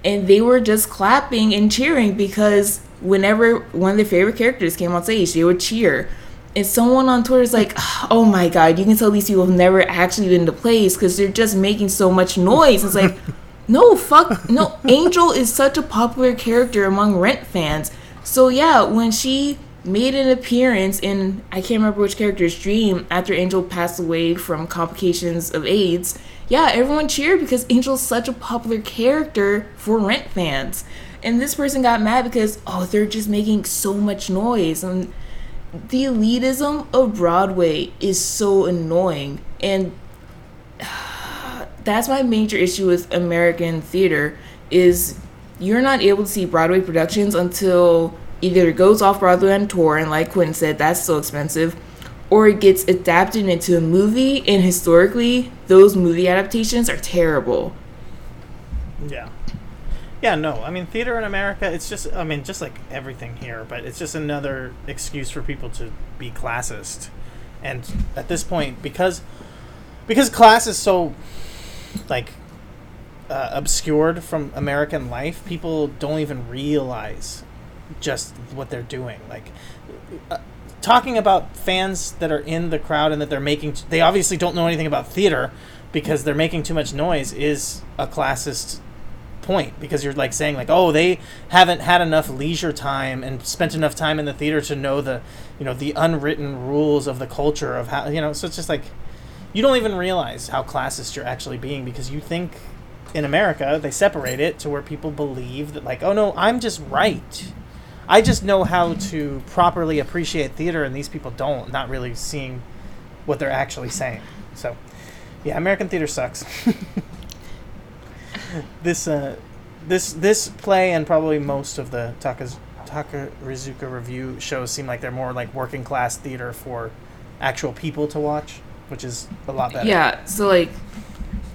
S2: and they were just clapping and cheering because whenever one of their favorite characters came on stage, they would cheer. And someone on Twitter is like, "Oh my god, you can tell these people have never actually been to plays because they're just making so much noise." It's like. *laughs* No, fuck. No, Angel is such a popular character among Rent fans. So, yeah, when she made an appearance in, I can't remember which character's dream, after Angel passed away from complications of AIDS, yeah, everyone cheered because Angel's such a popular character for Rent fans. And this person got mad because, oh, they're just making so much noise. And the elitism of Broadway is so annoying. And *sighs* that's my major issue with American theater is you're not able to see Broadway productions until either it goes off Broadway on tour and like Quinn said that's so expensive or it gets adapted into a movie and historically those movie adaptations are terrible.
S1: Yeah. Yeah, no. I mean, theater in America, it's just, I mean, just like everything here, but it's just another excuse for people to be classist. And at this point, because because class is so like uh, obscured from American life, people don't even realize just what they're doing. Like uh, talking about fans that are in the crowd and that they're making, they obviously don't know anything about theater because they're making too much noise is a classist point because you're like saying like oh they haven't had enough leisure time and spent enough time in the theater to know the you know the unwritten rules of the culture of how you know so it's just like you don't even realize how classist you're actually being because you think in America they separate it to where people believe that like oh no I'm just right. I just know how to properly appreciate theater and these people don't not really seeing what they're actually saying. So yeah American theater sucks. *laughs* This uh this this play and probably most of the Takaz, Takarazuka revue shows seem like they're more like working class theater for actual people to watch, which is a lot better.
S2: Yeah, so like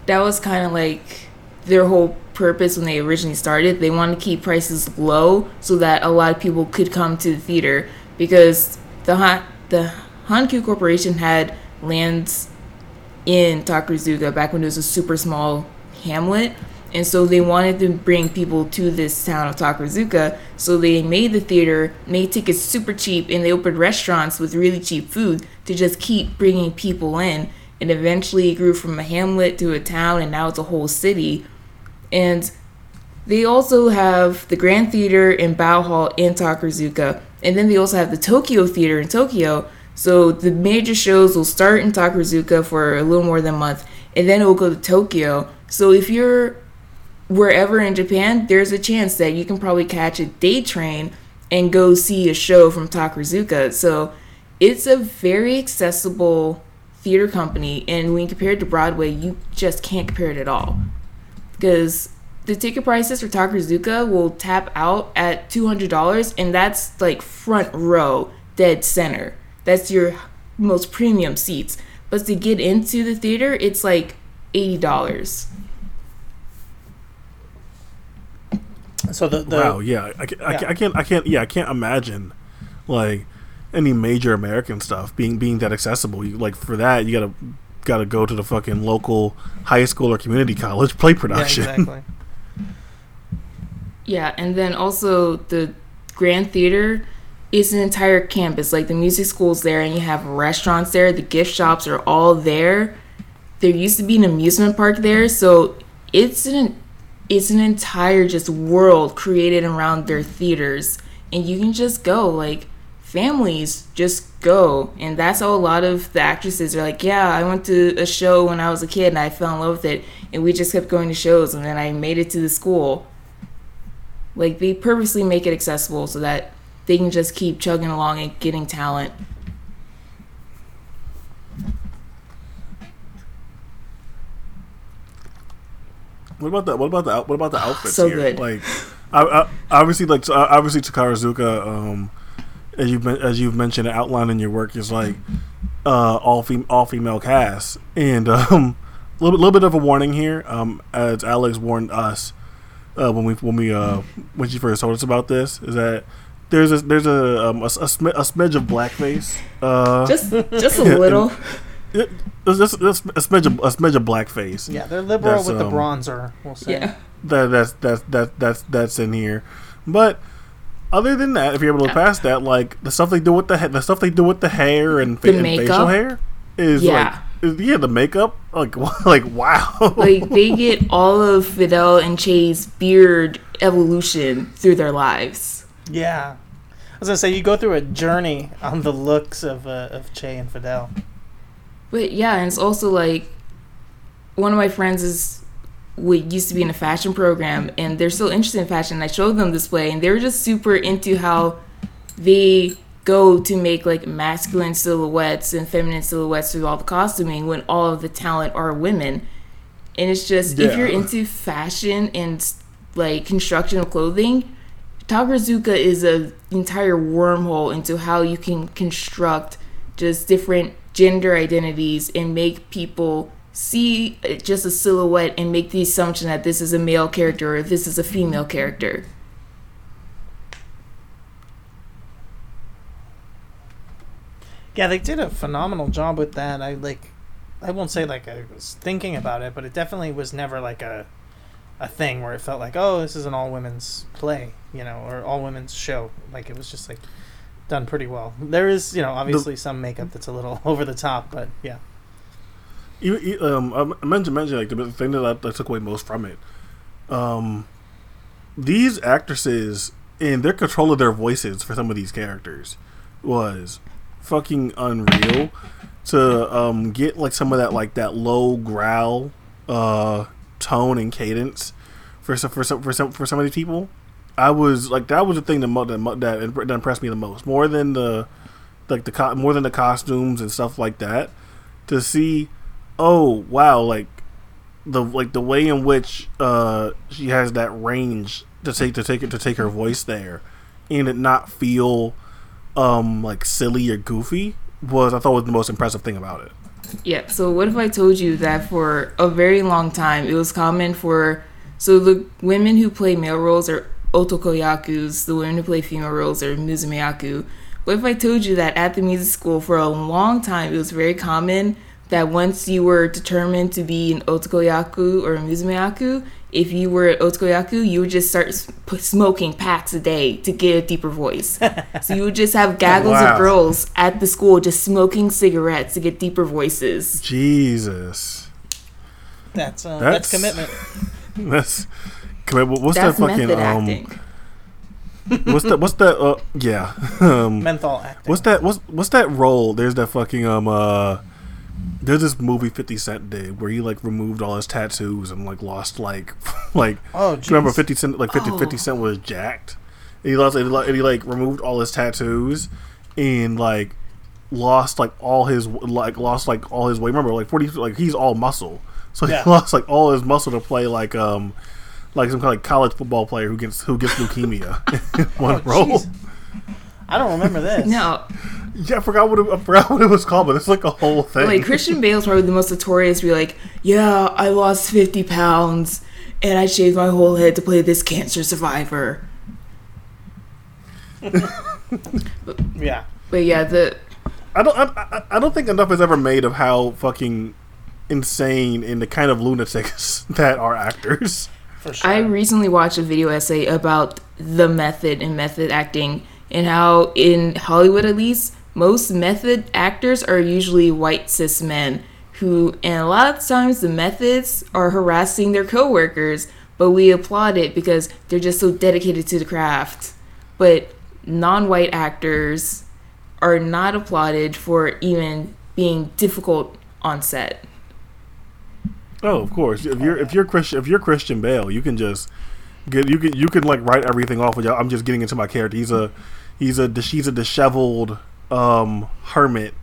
S2: that was kind of like their whole purpose when they originally started. They wanted to keep prices low so that a lot of people could come to the theater because the Han- the Hankyu Corporation had lands in Takarazuka back when it was a super small hamlet. And so they wanted to bring people to this town of Takarazuka. So they made the theater, made tickets super cheap, and they opened restaurants with really cheap food to just keep bringing people in. And eventually it grew from a hamlet to a town, and now it's a whole city. And they also have the Grand Theater in Bow Hall in Takarazuka. And then they also have the Tokyo Theater in Tokyo. So the major shows will start in Takarazuka for a little more than a month, and then it will go to Tokyo. So if you're wherever in Japan, there's a chance that you can probably catch a day train and go see a show from Takarazuka. So it's a very accessible theater company, and when compared to Broadway, you just can't compare it at all. Because the ticket prices for Takarazuka will tap out at $200, and that's like front row, dead center. That's your most premium seats. But to get into the theater, it's like $80.
S1: So the, the
S3: wow, yeah, I, ca- I,
S1: Yeah.
S3: I can't, I can't, yeah, I can't imagine like any major American stuff being being that accessible. You, like for that, you gotta gotta go to the fucking local high school or community college play production.
S1: yeah,
S3: production.
S1: exactly. *laughs*
S2: Yeah, and then also the Grand Theater is an entire campus. Like the music school's there, and you have restaurants there. The gift shops are all there. There used to be an amusement park there, so it's an it's an entire just world created around their theaters, and you can just go like families just go and that's how a lot of the actresses are like yeah i went to a show when i was a kid and i fell in love with it and we just kept going to shows and then i made it to the school like they purposely make it accessible so that they can just keep chugging along and getting talent.
S3: What about the what about the what about the outfits
S2: So
S3: here?
S2: good.
S3: Like, I, I, obviously, like so, obviously, Takarazuka, um, as you have as you've mentioned, outline in your work is like uh, all fem- all female cast, and um, a *laughs* little, little bit of a warning here, um, as Alex warned us uh, when we when we uh, when she first told us about this, is that there's a there's a um, a, a, sm- a smidge of blackface. Uh,
S2: Just just a *laughs* little.
S3: it, there's just, there's a smidge of a smidge of blackface.
S1: Yeah, they're liberal
S3: That's,
S1: with the
S3: um,
S1: bronzer. We'll say.
S2: Yeah.
S3: that that's that's that that's that's in here. But other than that, if you're able to look past that, like the stuff they do with the ha- the stuff they do with the hair and, fa-
S2: The
S3: and facial hair is
S2: Yeah.
S3: like is, yeah the makeup like *laughs* like wow
S2: Like they get all of Fidel and Che's beard evolution through their lives.
S1: Yeah. I was gonna say you go through a journey on the looks of uh, of Che and Fidel.
S2: But yeah, and it's also like one of my friends is would used to be in a fashion program and they're still interested in fashion. I showed them this play and they were just super into how they go to make like masculine silhouettes and feminine silhouettes through all the costuming when all of the talent are women. And it's just if you're into fashion and like construction of clothing, Takarazuka is a entire wormhole into how you can construct just different gender identities and make people see just a silhouette and make the assumption that this is a male character or this is a female character.
S1: Yeah, they did a phenomenal job with that. I like, I won't say like I was thinking about it, but it definitely was never like a, a thing where it felt like, oh, this is an all women's play, you know, or all women's show. Like it was just like done pretty well. There is, you know, obviously some makeup that's a little *laughs* over the top, but yeah.
S3: Um, I mentioned mentioned like the thing that I, that took away most from it. Um, these actresses and their control of their voices for some of these characters was fucking unreal. To um, get like some of that like that low growl uh, tone and cadence for some for some for some for some of these people, I was like that was the thing that that, that that impressed me the most more than the like the co- more than the costumes and stuff like that. To see oh wow like the like the way in which uh she has that range to take to take it to take her voice there and it not feel um like silly or goofy was I thought was the most impressive thing about it.
S2: Yeah, so what if I told you that for a very long time it was common for so the women who play male roles are otokoyakus, the women who play female roles are musumeyaku. What if I told you that at the music school for a long time it was very common that once you were determined to be an otokoyaku or a musumeyaku, if you were an otokoyaku, you would just start smoking packs a day to get a deeper voice. *laughs* so you would just have gaggles
S3: Wow.
S2: of girls at the school just smoking cigarettes to get deeper voices.
S3: Jesus.
S1: That's uh,
S3: That's-
S1: that's, commitment. *laughs*
S3: That's come on, what's
S2: That's
S3: that fucking um
S2: acting. *laughs*
S3: what's that what's that uh yeah. um
S1: Menthol acting.
S3: What's that? What's what's that role? There's that fucking um uh. There's this movie Fifty Cent did where he like removed all his tattoos and like lost like *laughs* like.
S1: Oh,
S3: do you remember. Fifty Cent? Like 50,
S2: Oh.
S3: 50 Cent was jacked. And he lost and he, like, and he like removed all his tattoos and like lost like all his like lost like all his weight. Remember like forty like he's all muscle, so
S1: Yeah.
S3: he *laughs* lost like all his muscle to play like um like some kind of like college football player who gets who gets leukemia *laughs* in one
S1: Oh,
S3: role.
S1: jeez. I don't remember this.
S2: No,
S3: Yeah, I forgot what it, I forgot what it was called, but it's like a whole thing.
S2: like Christian Bale's probably the most notorious. To be like, yeah, I lost fifty pounds and I shaved my whole head to play this cancer survivor. *laughs*
S1: Yeah.
S2: But yeah, the
S3: I don't. I, I, I don't think enough is ever made of how fucking insane and the kind of lunatics *laughs* that are actors.
S1: For sure.
S2: I recently watched a video essay about the method and method acting and how in Hollywood at least most method actors are usually white cis men who and a lot of times the methods are harassing their coworkers but we applaud it because they're just so dedicated to the craft but non-white actors are not applauded for even being difficult on set
S3: Oh, of course. If you're if you're Christian if you're Christian Bale, you can just get you can you can like write everything off. I'm just getting into my character. He's a he's a she's a disheveled um, hermit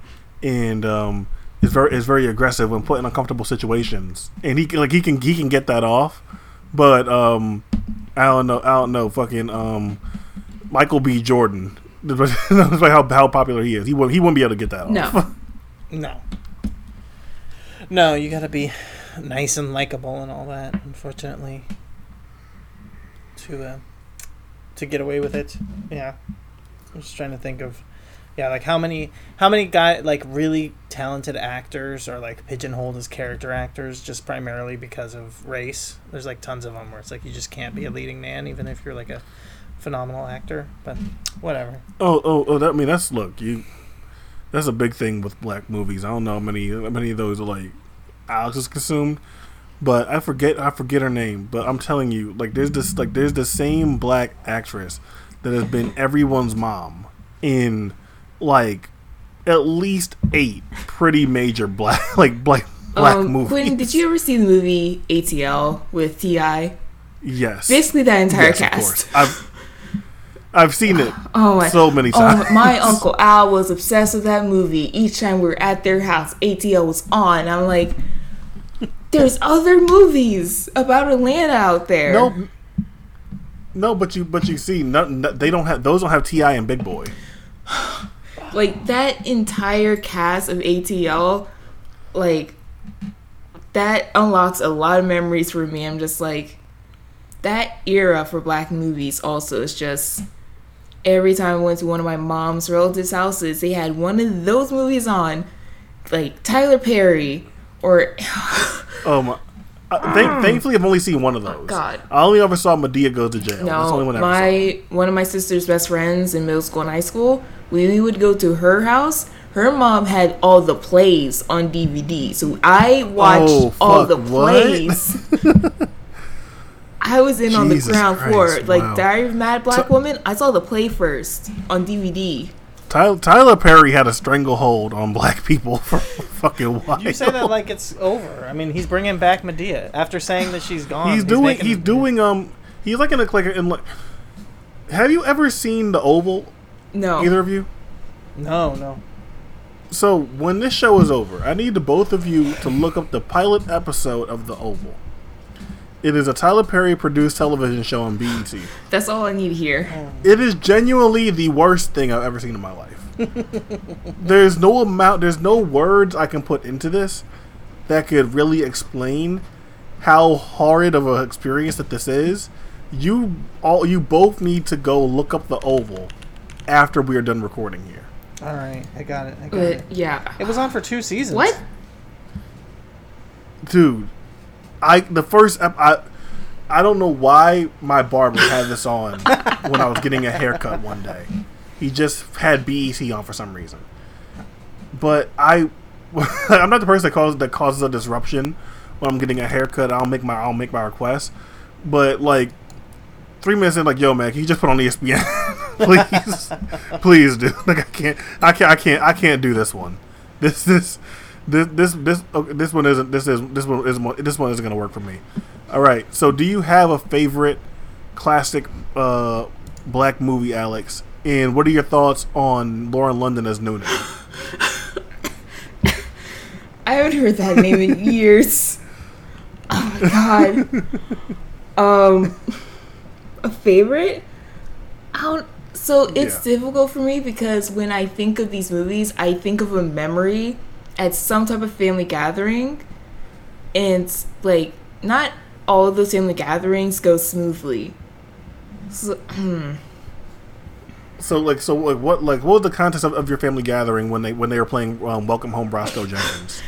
S3: and um, is very is very aggressive when put in uncomfortable situations, and he can like he can he can get that off, but um, I don't know I don't know fucking um, Michael B. Jordan. *laughs* That's like how how popular he is. He won't he won't be able to get that off.
S2: No. *laughs*
S1: No. No, you gotta be nice and likable and all that. Unfortunately, to uh, to get away with it. Yeah, I'm just trying to think of, yeah, like how many how many guy like really talented actors are like pigeonholed as character actors just primarily because of race. There's like tons of them where it's like you just can't be a leading man even if you're like a phenomenal actor. But whatever.
S3: Oh, oh, oh! That, I mean, that's look you. That's a big thing with black movies. I don't know how many how many of those are like Alex has consumed, but I forget I forget her name. But I'm telling you, like there's this like there's the same black actress that has been everyone's mom in like at least eight pretty major black *laughs* like black black
S2: um,
S3: movies.
S2: Quinn, did you ever see the movie ATL with T.I.?
S3: Yes,
S2: Basically, that entire
S3: yes, of
S2: cast.
S3: course. I've I've seen it *sighs*
S2: Oh my!
S3: so many
S2: Oh,
S3: times.
S2: my *laughs* uncle Al was obsessed with that movie. Each time we were at their house, ATL was on. I'm like, there's other movies about Atlanta out there.
S3: No, no, but you but you see, no, no, they don't have those. Don't have T.I. and Big Boi.
S2: Like that entire cast of ATL, like that unlocks a lot of memories for me. I'm just like that era for black movies. Also, is just every time I went to one of my mom's relatives' houses, they had one of those movies on, like Tyler Perry or
S3: Oh my! Uh, thank, thankfully, I've only seen one of those.
S2: Hmm. God.
S3: I only ever saw Madea go to jail. That's the only
S2: no,
S3: one I
S2: my one of my sister's best friends in middle school and high school. We would go to her house, her mom had all the plays on DVD, so I watched
S3: Oh,
S2: all the plays. *laughs* I was in on the
S3: Jesus
S2: ground floor,
S3: Christ,
S2: like
S3: wow.
S2: Diary of Mad Black
S3: So-
S2: Woman. I saw the play first on DVD.
S3: Tyler, Tyler Perry had a stranglehold on black people for *laughs* fucking while.
S1: You say that like it's over. I mean, he's bringing back Madea after saying that she's gone.
S3: he's doing.
S1: making-
S3: He's doing. Um, he's like in a like in like. Have you ever seen the Oval?
S2: No,
S3: Either of you?
S1: No, no.
S3: So when this show is over, I need the both of you to look up the pilot episode of the Oval. It is a Tyler Perry produced television show on BET.
S2: that's all I need to hear.
S3: It is genuinely the worst thing I've ever seen in my life. *laughs* there's no amount, there's no words I can put into this that could really explain how horrid of an experience that this is. You all, you both need to go look up the Oval after we are done recording here.
S1: All right, I got it. I got it.
S2: Yeah,
S1: It was on for two seasons.
S2: what?
S3: dude i the first i i don't know why my barber had this on when i was getting a haircut one day. He just had BET on for some reason. But i *laughs* i'm not the person that causes that causes a disruption when i'm getting a haircut. I'll make my i'll make my request. But like three minutes in like yo man can you just put on espn *laughs* please. Please dude *laughs* like i can't i can't i can't i can't do this one. This this this this this okay, this one isn't this is this one isn't this one isn't gonna work for me. All right. So, do you have a favorite classic uh, black movie, Alex? And what are your thoughts on Lauren London as New New? *laughs*
S2: I haven't heard that name in *laughs* years. Oh my god. Um, a favorite? I don't. So it's
S3: Yeah.
S2: difficult for me because when I think of these movies, I think of a memory at some type of family gathering, and like not all of those family gatherings go smoothly. So. *clears throat*
S3: So, like, so like, what like what was the context of, of your family gathering when they when they were playing um, Welcome Home, Roscoe *laughs* Jenkins?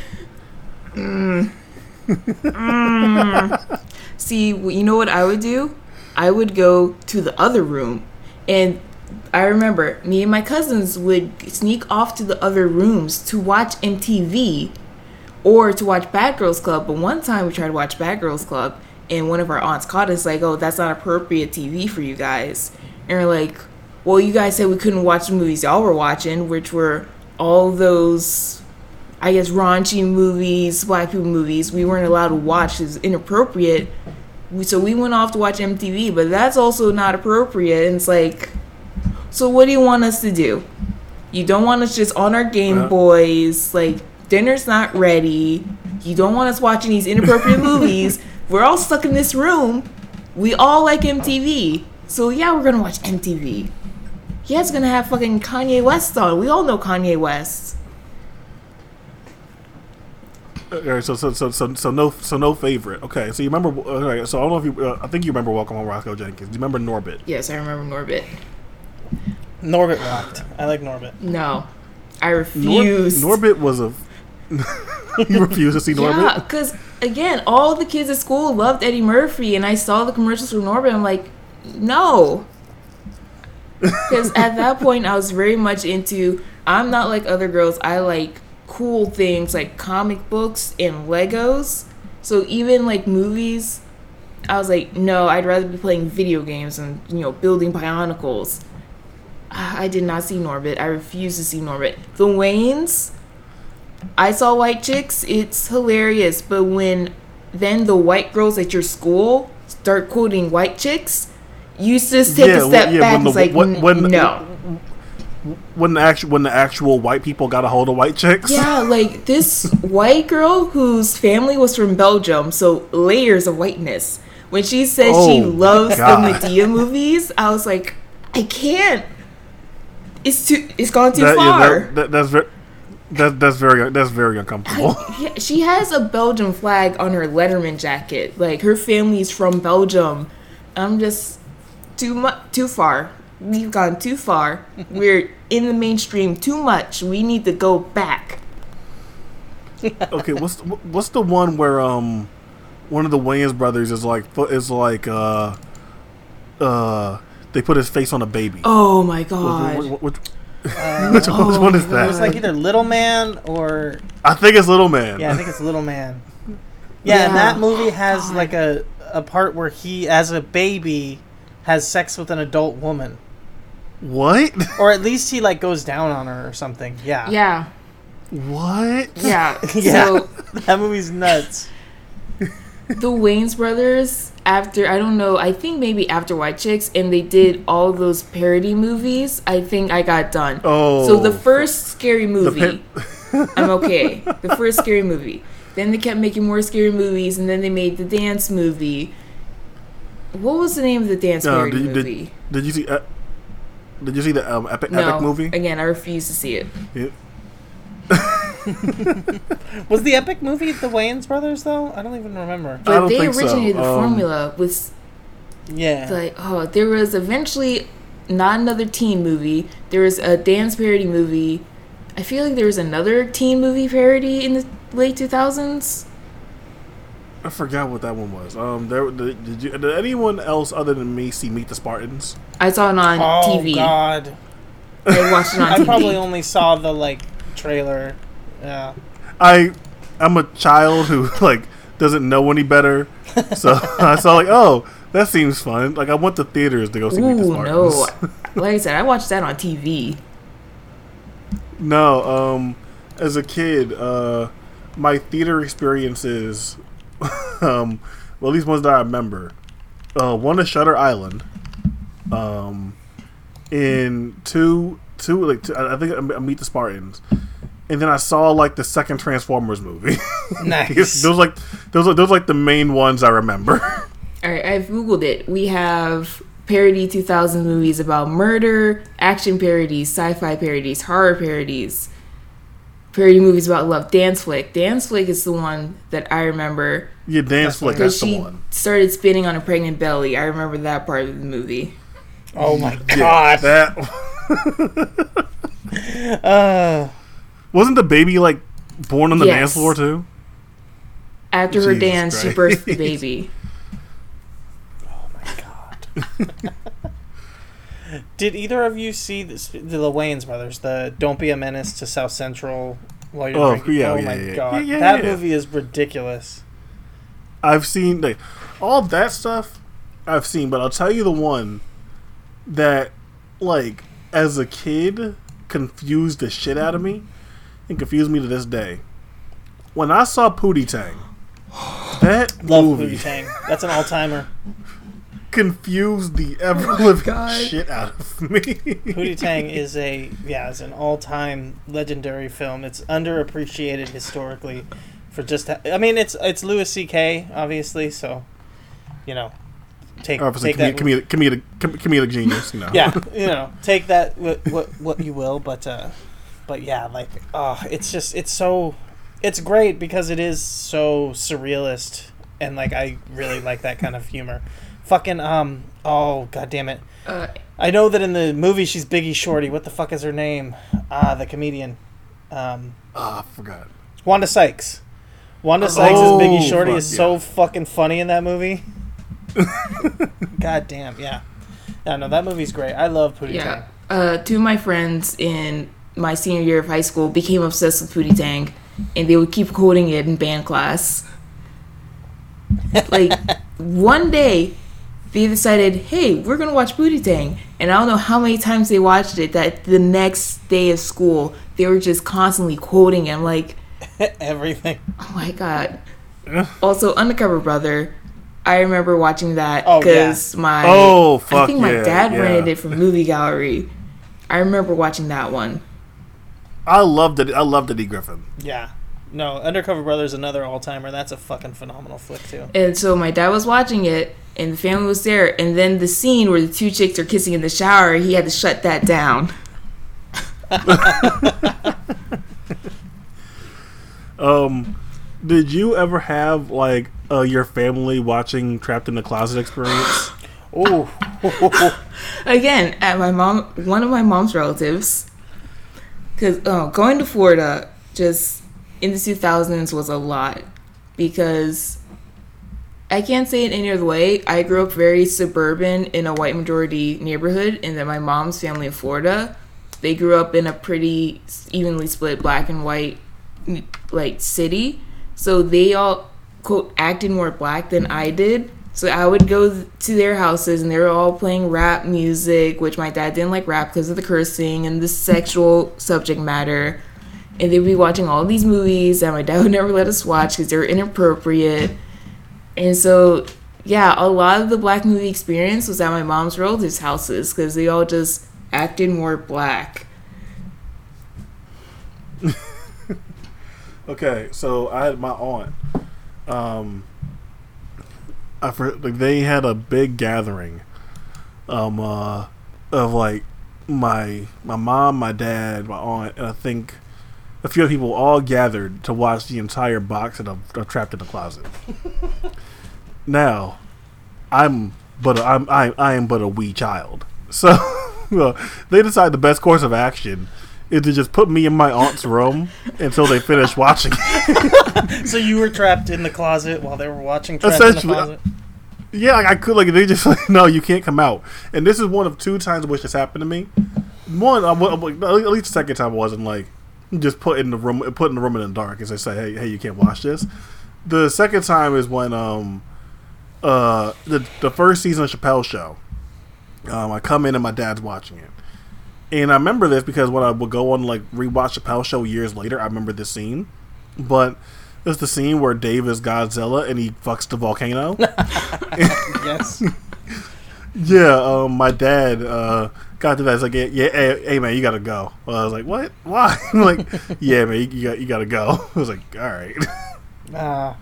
S2: See, you know what I would do? I would go to the other room. And I remember me and my cousins would sneak off to the other rooms to watch MTV or to watch Bad Girls Club. But one time we tried to watch Bad Girls Club and one of our aunts caught us like, oh, that's not appropriate TV for you guys. And we're like, well, you guys said we couldn't watch the movies y'all were watching, which were all those I guess raunchy movies, black people movies, we weren't allowed to watch is inappropriate. So we went off to watch MTV, but that's also not appropriate. And it's like, So what do you want us to do? You don't want us just on our Game
S3: Yeah.
S2: Boys, like dinner's not ready. You don't want us watching these inappropriate *laughs* movies. We're all stuck in this room. We all like MTV. So yeah, we're gonna watch MTV. Yeah, it's gonna have fucking Kanye West on. We all know Kanye West.
S3: All right, so so so so so no so no favorite. Okay, so you remember? All right, so I don't know if you. Uh, I think you remember Welcome Home, Roscoe Jenkins. Do you remember Norbit?
S2: Yes, I remember Norbit.
S1: Norbit rocked. I like Norbit.
S2: No, I
S3: Nor-
S2: refuse.
S3: Norbit was a. *laughs* you refuse to see Norbit?
S2: Yeah, because again, all the kids at school loved Eddie Murphy, and I saw the commercials for Norbit. I'm like, no. *laughs* Because at that point, I was very much into. I'm not like other girls. I like cool things like comic books and Legos. So even like movies, I was like, no, I'd rather be playing video games and you know building Bionicles. I did not see Norbit. I refuse to see Norbit. The Wayans. I saw white chicks. It's hilarious, but when then the white girls at your school start quoting white chicks, you just take
S3: Yeah,
S2: a
S3: well,
S2: step
S3: yeah,
S2: back.
S3: when the-
S2: like
S3: when- when-
S2: no.
S3: When the actual when the actual white people got a hold of white chicks.
S2: Yeah, like this white girl whose family was from Belgium, so layers of whiteness. When she said she
S3: Oh,
S2: loves
S3: God.
S2: the Madea movies, I was like, I can't. It's too. It's gone too
S3: That- yeah,
S2: far.
S3: that- that- that's very. That, that's very that's very uncomfortable.
S2: Yeah, she has a Belgian flag on her Letterman jacket. Like her family's from Belgium. I'm just too much, too far. We've gone too far. We're in the mainstream too much. We need to go back. *laughs*
S3: okay, what's what's the one where um one of the Wayans brothers is like fo- is like uh uh they put his face on a baby.
S2: Oh my god.
S3: which, which,
S1: Uh, *laughs*
S3: which one- which one is
S2: Oh,
S3: that?
S1: It's like either Little Man or
S3: I think it's Little Man.
S1: yeah, I think it's Little Man. *laughs* Yeah, and that movie has
S2: God.
S1: like a a part where he, as a baby, has sex with an adult woman,
S3: what?
S1: or at *laughs* least he like goes down on her or something. Yeah,
S2: Yeah.
S3: What?
S2: Yeah.
S1: yeah.
S2: So
S1: that movie's nuts.
S2: the Wayans brothers after I don't know, I think maybe after White Chicks and they did all those parody movies, I think I got done.
S3: Oh.
S2: So the first scary movie,
S3: pa-
S2: I'm *laughs* okay. The first scary movie. Then they kept making more scary movies and then they made the dance movie. What was the name of the dance
S3: No,
S2: parody
S3: did you- did-
S2: movie?
S3: Did you see? Uh, did you see the um, epic
S2: no.
S3: epic movie?
S2: Again, I refuse to see it.
S3: Yeah. *laughs* *laughs*
S1: Was the epic movie the Wayans brothers though? I don't even remember.
S2: But
S3: don't
S2: they
S3: think so.
S2: originated the
S3: Um,
S2: formula with
S1: Yeah,
S2: like oh there was eventually not another teen movie there was a dance parody movie i feel like there was another teen movie parody in the late 2000s
S3: I forgot what that one was. Um, there did, did you? Did anyone else other than me see Meet the Spartans?
S2: i saw it on
S1: oh
S2: tv
S1: god,
S2: i watched it on
S1: I
S2: tv
S1: probably only saw the like trailer. Yeah,
S3: I I'm a child who *laughs* like doesn't know any better, so *laughs* I saw like oh that seems fun. Like I went to theaters to go see Meet the Spartans.
S2: no. *laughs* Like i said i watched that on tv
S3: No, um, as a kid, uh, my theater experiences, um, well, at least ones that I remember, uh, one is Shutter Island, um, in two, two, like, two, I I think I Meet the Spartans, and then I saw like the second Transformers movie. *laughs*
S1: nice.
S3: those like those are those like the main ones I remember. *laughs*
S2: all right i've googled it we have parody 2000 movies about murder action parodies sci-fi parodies horror parodies parody movies about love dance flick dance flick is the one that i remember
S3: yeah, dance flick.
S2: because
S3: That's the
S2: she
S3: one.
S2: started spinning on a pregnant belly i remember that part of the movie
S1: oh my
S3: Yeah,
S1: god.
S3: that *laughs*
S1: uh,
S3: wasn't the baby like born on the
S2: Yes.
S3: dance floor too.
S2: after her
S3: Jesus
S2: dance she birthed the *laughs* baby
S1: oh my god. Did either of you see this, the Wayans brothers? The "Don't Be a Menace to South Central" while you're
S3: Oh,
S1: drinking?
S3: yeah,
S1: oh
S3: yeah,
S1: my
S3: yeah.
S1: god,
S3: Yeah, yeah,
S1: that
S3: yeah.
S1: movie is ridiculous.
S3: I've seen like all that stuff I've seen, but I'll tell you the one that like as a kid confused the shit out of me and confused me to this day. When I saw Pootie Tang, that
S1: Love
S3: movie,
S1: Pootie Tang. That's an all timer.
S3: confused the ever living
S2: God.
S3: shit out of me.
S1: Pootie *laughs* Tang is a yeah, is an all-time legendary film. It's underappreciated historically for just. Ha- I mean, it's it's Louis C.K. obviously, so you know, take
S3: Obviously,
S1: take that.
S3: comedic, comedic, comedic, comedic genius. You know.
S1: yeah, *laughs* you know, take that what what, what you will, but uh, but yeah, like oh, it's just it's so it's great because it is so surrealist and like I really like that kind of humor. Fucking um oh god damn it.
S2: Uh,
S1: I know that in the movie she's Biggie Shorty. What the fuck is her name? Ah, the comedian. Um,
S3: Ah, I forgot.
S1: Wanda Sykes. Wanda Sykes as Biggie
S3: Oh,
S1: Shorty
S3: fuck,
S1: is so
S3: yeah.
S1: fucking funny in that movie. *laughs* God damn, yeah. Yeah, no, that movie's great. I love Pootie
S2: yeah.
S1: Tang.
S2: Uh, two of my friends in my senior year of high school became obsessed with Pootie Tang, and they would keep quoting it in band class. Like *laughs* one day, they decided, "Hey, we're gonna watch Pootie Tang," and I don't know how many times they watched it. That the next day of school, they were just constantly quoting it. I'm like, *laughs*
S1: Everything.
S2: oh my god. also, Undercover Brother. I remember watching that
S1: Oh, yeah.
S2: because my
S3: Oh, fuck
S2: I think my
S3: yeah,
S2: dad
S3: yeah.
S2: rented it from Movie Gallery. I remember watching that one.
S3: I loved it. I loved Eddie Griffin.
S1: Yeah. No, Undercover Brother is another all timer. That's a fucking phenomenal flick too.
S2: And so my dad was watching it, and the family was there. And then the scene where the two chicks are kissing in the shower, he had to shut that down. *laughs*
S3: Um, did you ever have like uh, your family watching Trapped in the Closet experience? *gasps*
S1: oh. *laughs*
S2: Again, at my mom, one of my mom's relatives, because oh, uh, going to Florida just in the 2000s was a lot because I can't say it any other way. I grew up very suburban in a white majority neighborhood, and then my mom's family in Florida, they grew up in a pretty evenly split black and white like city. So they all quote acted more black than I did. So I would go to their houses and they were all playing rap music, which my dad didn't like rap because of the cursing and the sexual subject matter. And they'd be watching all these movies that my dad *laughs* would never let us watch because they were inappropriate. And so, yeah, a lot of the black movie experience was at my mom's relatives' houses because they all just acted more black. *laughs*
S3: Okay, so I had my aunt. Um, I for, like they had a big gathering, um, uh, of like my my mom, my dad, my aunt, and I think a few people all gathered to watch the entire box of, of Trapped in the Closet. *laughs* now, I'm but a, I'm I, I am but a wee child, so well, *laughs* they decide the best course of action is to just put me in my aunt's room until they finish *laughs* watching. *laughs*
S1: so you were trapped in the closet while they were watching Trapped in the
S3: Essentially,
S1: Closet?
S3: yeah, like I could like they just *laughs* like no, you can't come out. And this is one of two times which this happened to me. One, I, wa- at least the second time I wasn't like just put in the room, put in the room in the dark, as they say, hey, hey, you can't watch this. The second time is when um uh the the first season of Chappelle Show. Um, I come in and my dad's watching it. And I remember this because when I would go on like rewatch Chappelle Show years later, I remember this scene. But it's the scene where Dave is Godzilla and he fucks the volcano. *laughs*
S1: yes. *laughs*
S3: yeah, um, my dad uh, got to that. He's like, yeah, yeah hey, hey, man, you gotta go. Well, I was like, what? Why? *laughs* I'm like, yeah, man, you, you got you gotta go. I was like, all right.
S1: Uh,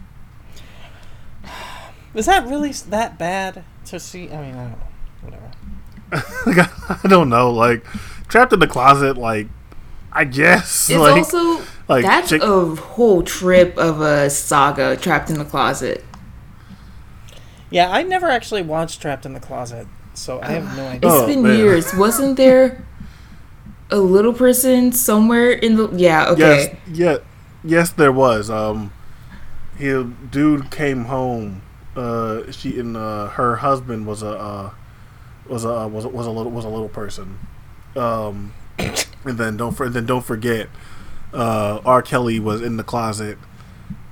S1: is that really that bad to see? I mean, I don't know. Whatever.
S3: like, I don't know. Like, trapped in the closet. Like, I guess.
S2: It's
S3: like,
S2: also
S3: like
S2: that's
S3: chick-
S2: a whole trip of a saga trapped in the closet.
S1: Yeah, I never actually watched Trapped in the Closet, so I have no idea.
S2: It's
S3: Oh,
S2: been
S3: man.
S2: years. Wasn't there a little person somewhere in the? Yeah. Okay.
S3: Yes, yeah, yes, there was. Um, he dude came home. Uh, she and uh, her husband was a uh, was a was a, was a little was a little person. Um, and then don't for, then don't forget, uh, R. Kelly was in the closet.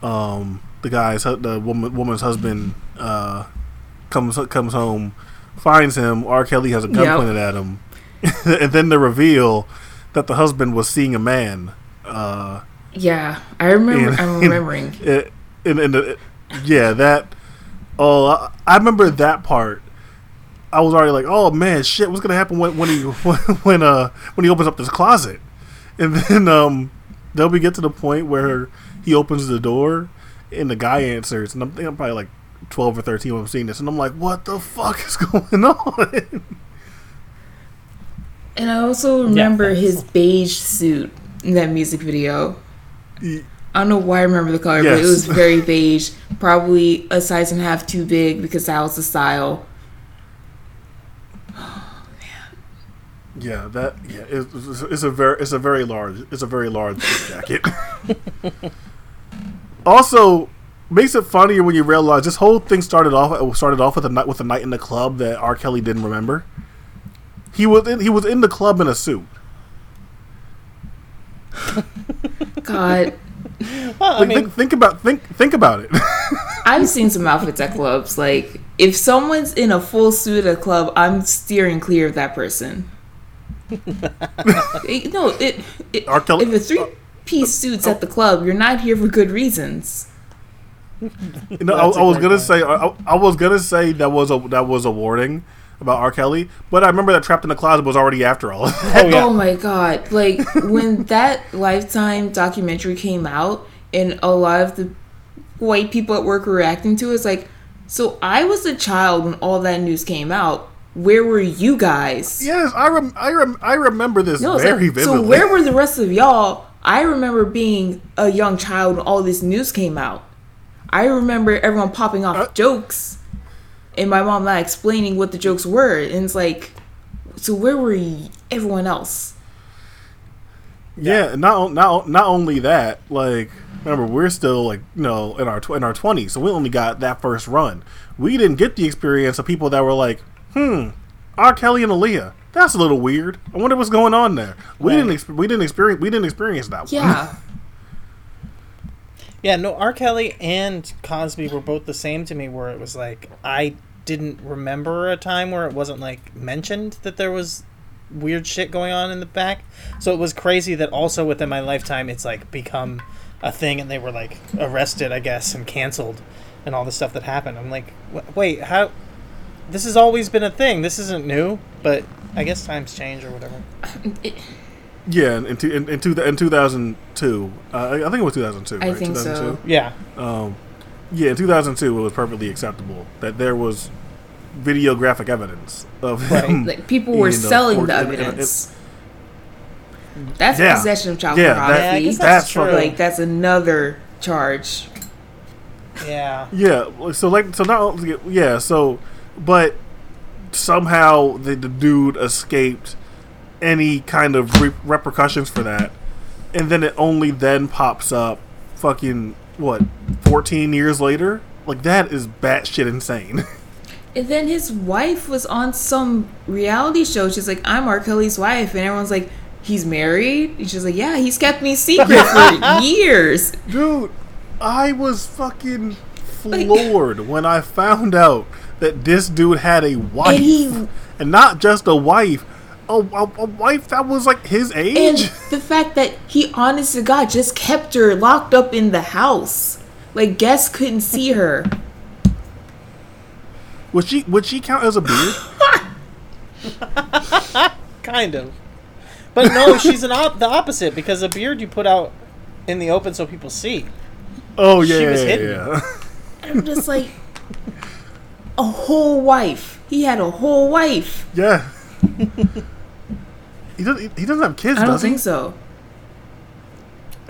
S3: Um, the guy's the woman woman's husband uh, comes comes home, finds him. R. Kelly has a gun
S2: Yep.
S3: pointed at him, *laughs* and then the reveal that the husband was seeing a man. Uh,
S2: Yeah. I remember.
S3: And-
S2: I'm *laughs* remembering.
S3: and, and the, yeah, that. Oh, I, I remember that part I was already like, oh man, shit, what's gonna happen when when he *laughs* when uh when he opens up this closet, and then um then we get to the point where he opens the door and the guy answers, and I'm thinking I'm probably like twelve or thirteen when I'm seeing this, and I'm like, what the fuck is *laughs* going on?
S2: And I also remember his beige suit in that music video. I don't know why I remember the color, but it was very *laughs* beige. Probably a size and a half too big because that was the style.
S3: Yeah, that yeah, it's, it's a very it's a very large it's a very large jacket. *laughs* also, makes it funnier when you realize this whole thing started off it started off with a night with a night in the club that R. Kelly didn't remember. He was in, he was in the club in a suit.
S2: God,
S1: Well, I
S3: Like,
S1: mean,
S3: think, think about think think about it. *laughs*
S2: I've seen some outfits at clubs. Like, if someone's in a full suit at a club, I'm steering clear of that person. It- no, it, it
S3: R. Kelly-
S2: if a three piece suit's at the club, you're not here for good reasons.
S3: You know, I,
S1: That's a
S3: I was gonna say I, I was gonna say that was a that was a warning about R. Kelly, but I remember that Trapped in the Closet was already after all
S1: oh *laughs* yeah, *laughs*
S2: Oh my god! Like when that Lifetime documentary came out, and a lot of the white people at work were reacting to it, it's like, so I was a child when all that news came out. Where were you guys?
S3: Yes, I rem- I, rem- I remember this
S2: No,
S3: very
S2: like,
S3: vividly.
S2: so where were the rest of y'all? I remember being a young child when all this news came out. I remember everyone popping off
S3: Uh,
S2: jokes, and my mom not explaining what the jokes were, and it's like, so where were y- everyone else?
S3: Yeah, not not not only that, like remember we're still like you know in our tw- in our twenties, so we only got that first run. We didn't get the experience of people that were like, hmm, R. Kelly and Aaliyah. That's a little weird. I wonder what's going on there. We
S1: Right.
S3: didn't ex- we didn't experience we didn't experience that. one.
S2: Yeah. *laughs*
S1: yeah. No, R. Kelly and Cosby were both the same to me. Where it was like I didn't remember a time where it wasn't like mentioned that there was weird shit going on in the back. So it was crazy that also within my lifetime it's like become a thing, and they were like arrested, I guess, and canceled, and all the stuff that happened. I'm like, wait, how? This has always been a thing. This isn't new, but I guess times change or whatever. *coughs*
S3: yeah. In in, two- in, in, two, in two thousand two, uh, I I think it was two thousand two.
S2: I
S3: right?
S2: think so.
S1: Yeah,
S3: Um, yeah, in 2002, it was perfectly acceptable that there was videographic evidence of
S1: Right.
S3: him.
S2: Like people were
S3: you
S2: selling
S3: or-
S2: the
S3: and- and-
S2: evidence. That's
S3: Yeah.
S2: possession of child
S3: Yeah, that-
S2: pornography.
S1: Yeah, I guess
S3: that's
S1: that's true.
S3: fucking-
S2: like that's another charge.
S1: yeah.
S3: Yeah, so like, so not yeah, so, but somehow the, the dude escaped any kind of re- repercussions for that, and then it only then pops up, fucking what, fourteen years later? Like that is batshit insane. *laughs*
S2: And then his wife was on some reality show. She's like, "I'm R. Kelly's wife," and everyone's like, "He's married." And she's like, "Yeah, he's kept me secret for *laughs* years."
S3: Dude, I was fucking floored when I found out that this dude had a wife,
S2: And he
S3: and not just a wife, a, a, a wife that was like his age.
S2: and the fact that he, honest to God, just kept her locked up in the house. Like guests couldn't see her.
S3: Would she would she count as a beard? *laughs*
S1: Kind of. But no, she's an op- the opposite because a beard you put out in the open so people see.
S3: Oh yeah,
S1: She was
S3: yeah,
S1: hidden.
S3: yeah.
S2: I'm just like, a whole wife. He had a whole wife.
S3: yeah. *laughs* he doesn't. He doesn't have kids,
S2: I don't
S3: does he?
S2: think so.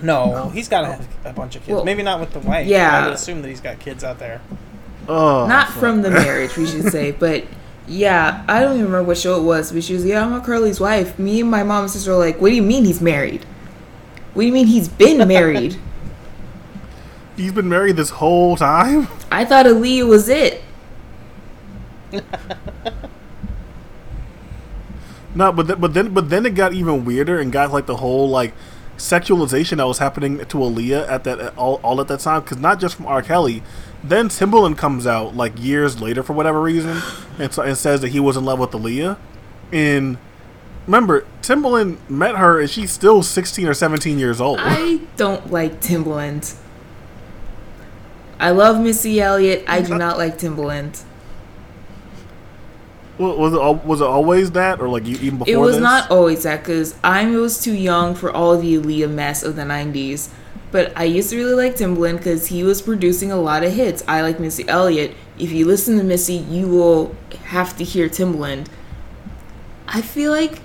S1: No, he's got to have a bunch of kids.
S2: Well,
S1: Maybe not with the wife.
S2: yeah.
S1: I would assume that he's got kids out there.
S3: Oh,
S2: Not
S3: fuck.
S2: from the *laughs* marriage, we should say, but yeah, I don't even remember what show it was. But she was, yeah, I'm R. Kelly's wife. Me and my mom and sister were like, what do you mean he's married? What do you mean he's been *laughs* married?
S3: He's been married this whole time.
S2: I thought Aaliyah was it. *laughs*
S3: No, but th- but then but then it got even weirder and got like the whole like sexualization that was happening to Aaliyah at that all, all at that time because not just from R. Kelly. Then Timbaland comes out like years later for whatever reason *sighs* and, so, and says that he was in love with Aaliyah. And remember, Timbaland met her and she's still sixteen or seventeen years old.
S2: I don't like Timbaland. I love Missy Elliott. I do not like Timbaland.
S3: Wa- Was it was it always that, or like you even before
S2: It was
S3: this?
S2: not always that because I was too young for all of the Aaliyah mess of the 90s. But I used to really like Timbaland because he was producing a lot of hits. I like Missy Elliott. If you listen to Missy, you will have to hear Timbaland. I feel like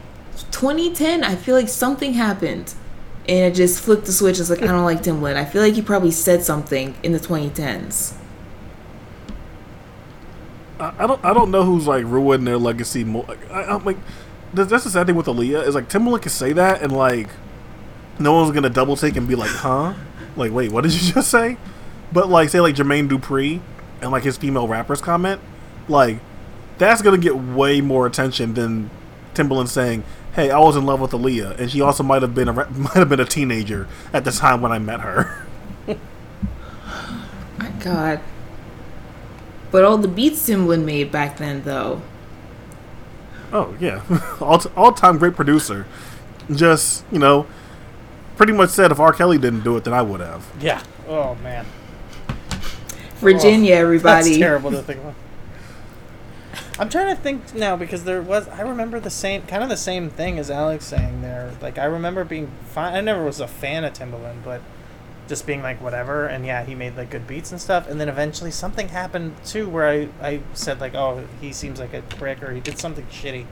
S2: 2010, I feel like something happened. And it just flipped the switch. It's like, I don't like Timbaland. I feel like he probably said something in the 2010s.
S3: I, don't I don't know who's like ruining their legacy more. I, I'm like that's the sad thing with Aaliyah is like Timbaland can say that and like no one's gonna double take and be like, huh? Like, wait, what did you *laughs* just say? But like, say like Jermaine Dupri and like his female rappers comment, like that's gonna get way more attention than Timbaland saying, "Hey, I was in love with Aaliyah, and she also might have been a *laughs* might have been a teenager at the time when I met her."
S2: My God. But all the beats Timbaland made back then, though.
S3: Oh yeah, *laughs* all all time great producer. Just you know, pretty much said if R. Kelly didn't do it, then I would have.
S1: Yeah. Oh man.
S2: Virginia, oh,
S1: That's
S2: everybody.
S1: terrible to *laughs* think about. I'm trying to think now because there was I remember the same kind of the same thing as Alex saying there. Like I remember being fine. I never was a fan of Timbaland, but just being like whatever. And yeah, he made like good beats and stuff. And then eventually something happened too where I I said like oh he seems like a prick or he did something shitty,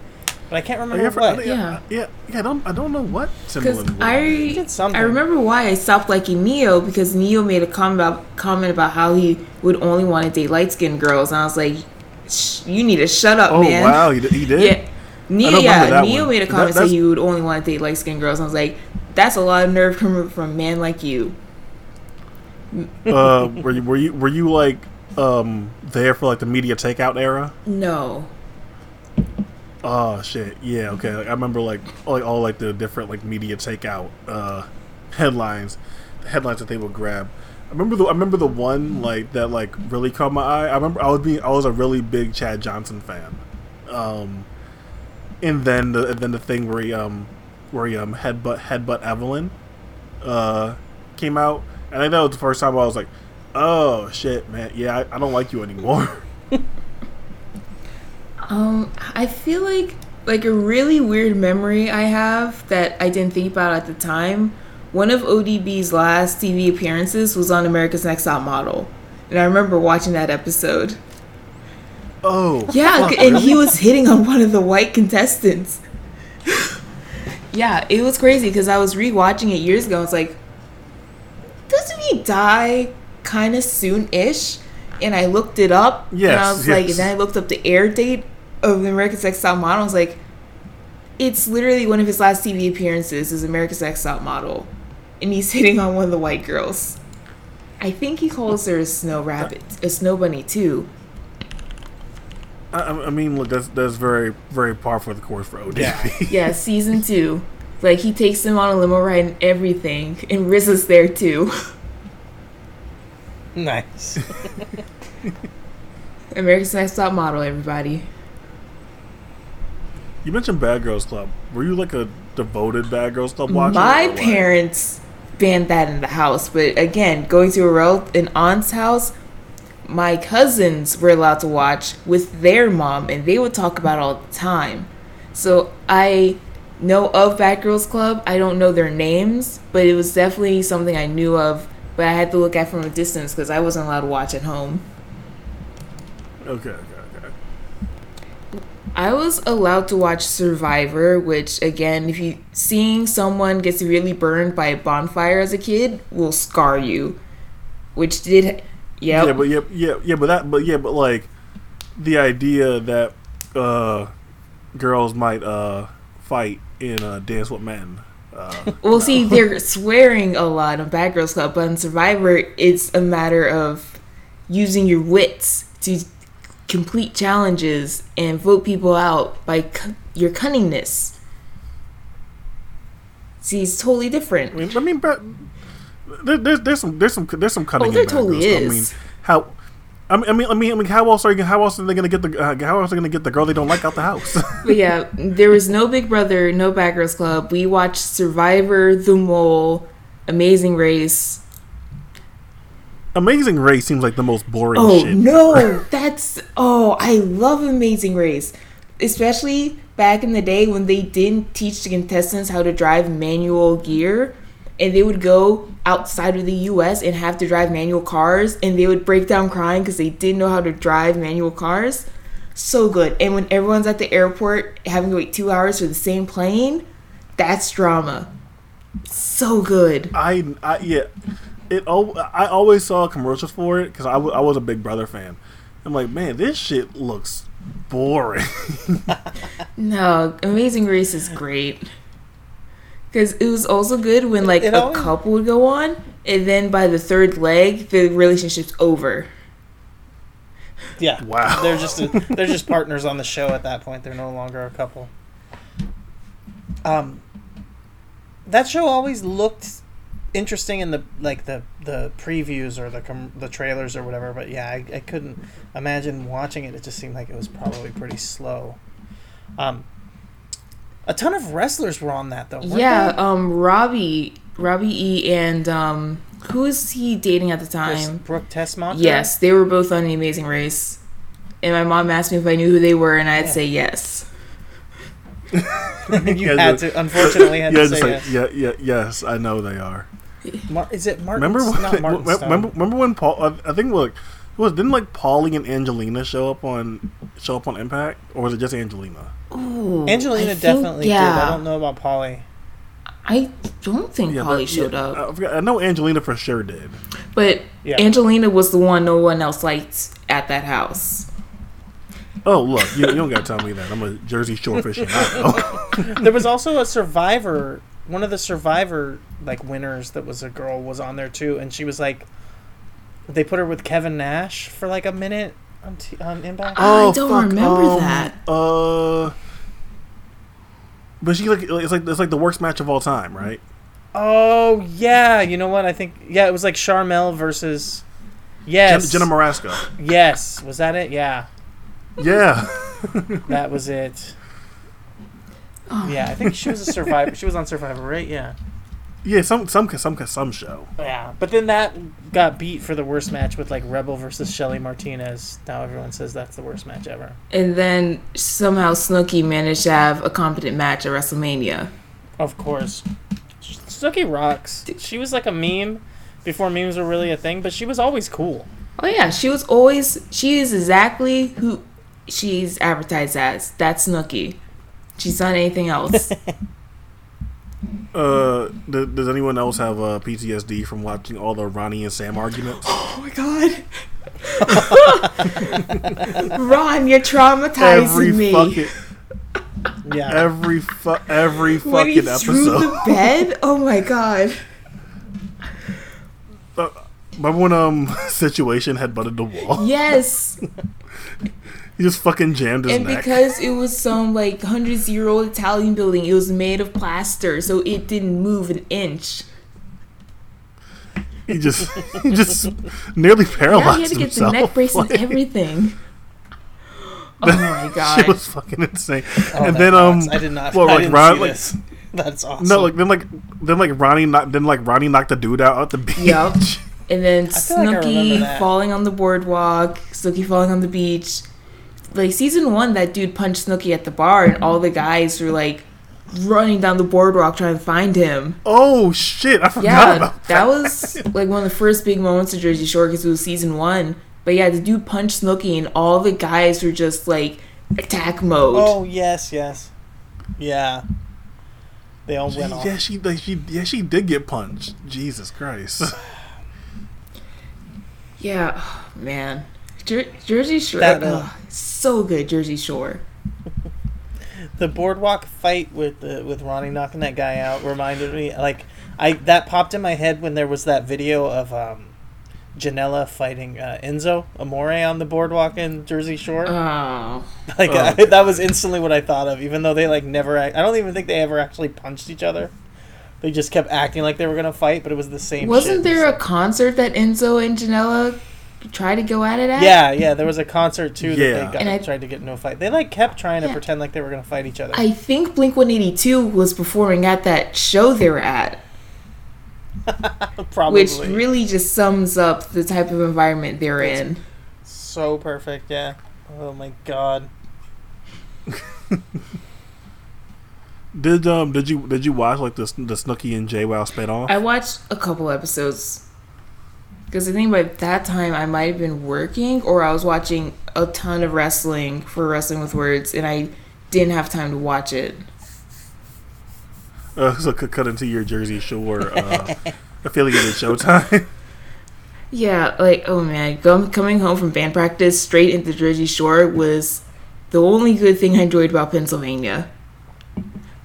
S1: but I can't remember
S3: Yeah, for-
S1: what.
S3: yeah, yeah, yeah. I don't I don't know what
S2: Because I,
S1: did something.
S2: I remember why I stopped liking Ne-Yo because Ne-Yo made a comment about comment about how he would only want to date light skinned girls, and I was like, "You need to shut up,
S3: Oh
S2: man."
S3: wow, he did. He did?
S2: Yeah,
S3: Ne-Yo,
S2: yeah, Ne-Yo
S3: one.
S2: made a
S3: That-
S2: comment saying
S3: that's-
S2: he would only want to date light skinned girls. I was like, "That's a lot of nerve coming from a man like you."
S3: Uh, were you were you were you like um there for like the media takeout era?
S2: No,
S3: Oh shit, yeah, okay. Like, I remember like all, like all like the different like media takeout uh headlines, the headlines that they would grab. I remember the I remember the one like that like really caught my eye. I remember I was being I was a really big Chad Johnson fan. Um and then the and then the thing where he um where he um headbutt headbutt Evelyn uh came out I think that was the first time I was like, Oh shit, man, yeah, I, I don't like you anymore. *laughs*
S2: Um, I feel like like a really weird memory I have that I didn't think about at the time. One of ODB's last TV appearances was on America's Next Top Model, and I remember watching that episode.
S3: oh
S2: Yeah,
S3: fuck,
S2: and
S3: really?
S2: he was hitting on one of the white contestants. *laughs* yeah, it was crazy because I was rewatching it years ago. It's like, doesn't he die kind of soon-ish? And I looked it up, and I
S3: Yes,
S2: was like, and then I looked up the air date of the America's Next Top Model. I was like, it's literally one of his last TV appearances is America's Next Top Model, and he's *laughs* hitting on one of the white girls. I think he calls her a snow rabbit, a snow bunny too.
S3: I, I mean, look, that's that's very very par for the course for ODB.
S1: Yeah.
S2: Yeah, season two. *laughs* Like he takes them on a limo ride and everything, and Riz is there too. *laughs*
S1: Nice. *laughs*
S2: America's Next Top Model, everybody.
S3: You mentioned Bad Girls Club. Were you like a devoted Bad Girls Club watcher?
S2: My parents banned that in the house, but again, going to a rel- an aunt's house, my cousins were allowed to watch with their mom, and they would talk about it all the time. So I know of Bad Girls Club. I don't know their names, but it was definitely something I knew of. But I had to look at from a distance because I wasn't allowed to watch at home.
S3: Okay, okay, okay.
S2: I was allowed to watch Survivor, which again, if you seeing someone gets really burned by a bonfire as a kid will scar you. Which did,
S3: Yeah,
S2: yep.
S3: but yeah, yeah, yeah, but that, but yeah, but like the idea that uh girls might uh fight in uh, Dance with Men. Uh,
S2: well, see, they're *laughs* swearing a lot on Bad Girls Club, but in Survivor, it's a matter of using your wits to complete challenges and vote people out by cu- your cunningness. See, it's totally different.
S3: I mean, I mean, but there, there's there's some there's some there's some cutting.
S2: Oh, there totally
S3: Club. I mean, how. I mean, I mean, I mean, I mean, how else are you? How else are they gonna get the? Uh, how else are they gonna get the girl they don't like out the house? *laughs*
S2: Yeah, there was no Big Brother, no Bad Girls Club. We watched Survivor, The Mole, Amazing Race.
S3: Amazing Race seems like the most boring
S2: Oh
S3: shit.
S2: no, *laughs* that's oh, I love Amazing Race. especially back in the day when they didn't teach the contestants how to drive manual gear and they would go outside of the US and have to drive manual cars and they would break down crying because they didn't know how to drive manual cars. So good. And when everyone's at the airport having to wait two hours for the same plane, that's drama. So good.
S3: I, I yeah, it. I always saw commercials for it because I, w- I was a Big Brother fan. I'm like, man, this shit looks boring. *laughs*
S2: No, Amazing Race is great. Because it was also good when like
S1: It
S2: a
S1: always-
S2: couple would go on, and then by the third leg, the relationship's over.
S1: Yeah.
S3: Wow.
S1: They're just they're just partners on the show at that point. They're no longer a couple. Um, that show always looked interesting in the like the the previews or the com- the trailers or whatever. But yeah, I, I couldn't imagine watching it. It just seemed like it was probably pretty slow. Um, a ton of wrestlers were on that though.
S2: yeah,
S1: they?
S2: um, Robbie, Robbie E, and um, who is he dating at the
S1: Was
S2: time?
S1: Brooke Tessmacher.
S2: Yes, they were both on The Amazing Race. And my mom asked me if I knew who they were, and I'd
S1: Yeah.
S2: say yes. *laughs*
S1: you *laughs*
S3: Yeah,
S1: had to. Unfortunately, had
S3: yeah,
S1: to say
S3: like,
S1: yes.
S3: yeah, yeah, yes, I know they are.
S1: Mar- is it Martin?
S3: Remember when?
S1: Not Martin *laughs* Stone.
S3: remember, remember when Paul? I I think like it was didn't like Paulie and Angelina show up on show up on Impact, or was it just Angelina?
S2: Ooh,
S1: Angelina
S2: think-
S1: definitely
S2: yeah.
S1: did. I don't know about Paulie.
S2: I don't think
S3: Yeah, Paulie
S2: showed
S3: yeah,
S2: up.
S3: I, I know Angelina for sure did.
S2: But
S1: Yeah.
S2: Angelina was the one no one else liked at that house.
S3: Oh look, you, you don't gotta tell me that. I'm a Jersey Shore aficionado. *laughs*
S1: there was also a Survivor. One of the Survivor like winners that was a girl was on there too, and she was like, they put her with Kevin Nash for like a minute on, t- on Impact.
S2: I don't remember that.
S3: Uh, but she like it's like it's like the worst match of all time, mm-hmm. right?
S1: Oh yeah, you know what? I think yeah, it was like Sharmell versus. Yes.
S3: Jenna, Jenna Morasca.
S1: yes, was that it? Yeah,
S3: Yeah. *laughs*
S1: that was it.
S2: Oh.
S1: Yeah, I think she was a Survivor. she was on Survivor, right? Yeah.
S3: Yeah, some some some some show.
S1: Yeah, but then that got beat for the worst match with like Rebel versus Shelly Martinez. Now everyone says that's the worst match ever.
S2: And then somehow Snooki managed to have a competent match at WrestleMania.
S1: Of course, Snooki rocks. She was like a meme before memes were really a thing, but she was always cool.
S2: Oh yeah, she was always she is exactly who she's advertised as. That's Snooki. She's not anything else. *laughs*
S3: Uh, th- does anyone else have uh, PTSD from watching all the Ronnie and Sam arguments? *gasps*
S2: oh my god. *laughs* Ron, you're traumatizing
S3: every
S2: me.
S3: fucking
S1: Yeah,
S3: every fu- every fucking *laughs*
S2: when he
S3: fucking
S2: threw
S3: episode.
S2: the bed, *laughs* oh my god.
S3: Uh, remember when um situation had butted the wall?
S2: Yes.
S3: He just fucking jammed his neck.
S2: and
S3: neck.
S2: because it was some like hundreds year old Italian building, it was made of plaster, so it didn't move an inch.
S3: he just *laughs* he just nearly paralyzed
S2: Yeah,
S3: paralyzed
S2: he had to get the neck brace and *laughs* everything. *laughs* Oh my
S3: Shit
S2: god.
S3: was fucking insane.
S1: Oh,
S3: and
S1: that
S3: then um,
S1: rocks. I did not.
S3: well,
S1: I
S3: like
S1: didn't
S3: Ron,
S1: see
S3: like
S1: this. That's awesome.
S3: no, like then like then like Ronnie knocked then like Ronnie knocked the dude out at the beach.
S2: Yup. And then
S1: feel like
S2: Snooki falling on the boardwalk, Snooki falling on the beach. Like season one, that dude punched Snooki at the bar, and all the guys were like running down the boardwalk trying to find him.
S3: Oh shit! I forgot
S2: Yeah,
S3: about
S2: that was like one of the first big moments of Jersey Shore because it was season one. But yeah, the dude punched Snooki, and all the guys were just like attack mode.
S1: Oh yes, yes, yeah. They all
S3: She-
S1: went off.
S3: yeah, she like she yeah she did get punched. Jesus Christ! *sighs*
S2: Yeah, oh, man. Jer- Jersey Shore,
S1: That, uh,
S2: ugh, so good. Jersey Shore. *laughs*
S1: the boardwalk fight with the with Ronnie knocking that guy out reminded me like I that popped in my head when there was that video of um, Janela fighting uh, Enzo Amore on the boardwalk in Jersey Shore.
S2: Oh, *laughs*
S1: like
S3: oh.
S1: I, that was instantly what I thought of, even though they like never. Act, I don't even think they ever actually punched each other. They just kept acting like they were gonna fight, but it was the same.
S2: wasn't
S1: shit.
S2: there a concert that Enzo and Janela tried to go at it at?
S1: Yeah, yeah. There was a concert too that
S3: Yeah.
S1: they got,
S2: And I-
S1: tried to get no fight. They like kept trying to pretend like they were gonna fight each other.
S2: I think Blink 182 was performing at that show they were at, *laughs*
S1: Probably.
S2: which really just sums up the type of environment they're in.
S1: so perfect. Yeah. Oh my god. *laughs*
S3: Did um did you did you watch like the the Snooki and JWoww spinoff?
S2: I watched a couple episodes because I think by that time I might have been working or I was watching a ton of wrestling for Wrestling with Words, and I didn't have time to watch it.
S3: Uh, so cut into your Jersey Shore uh, *laughs* affiliated Showtime. *laughs*
S2: Yeah, like oh man, coming home from band practice straight into Jersey Shore was the only good thing I enjoyed about Pennsylvania.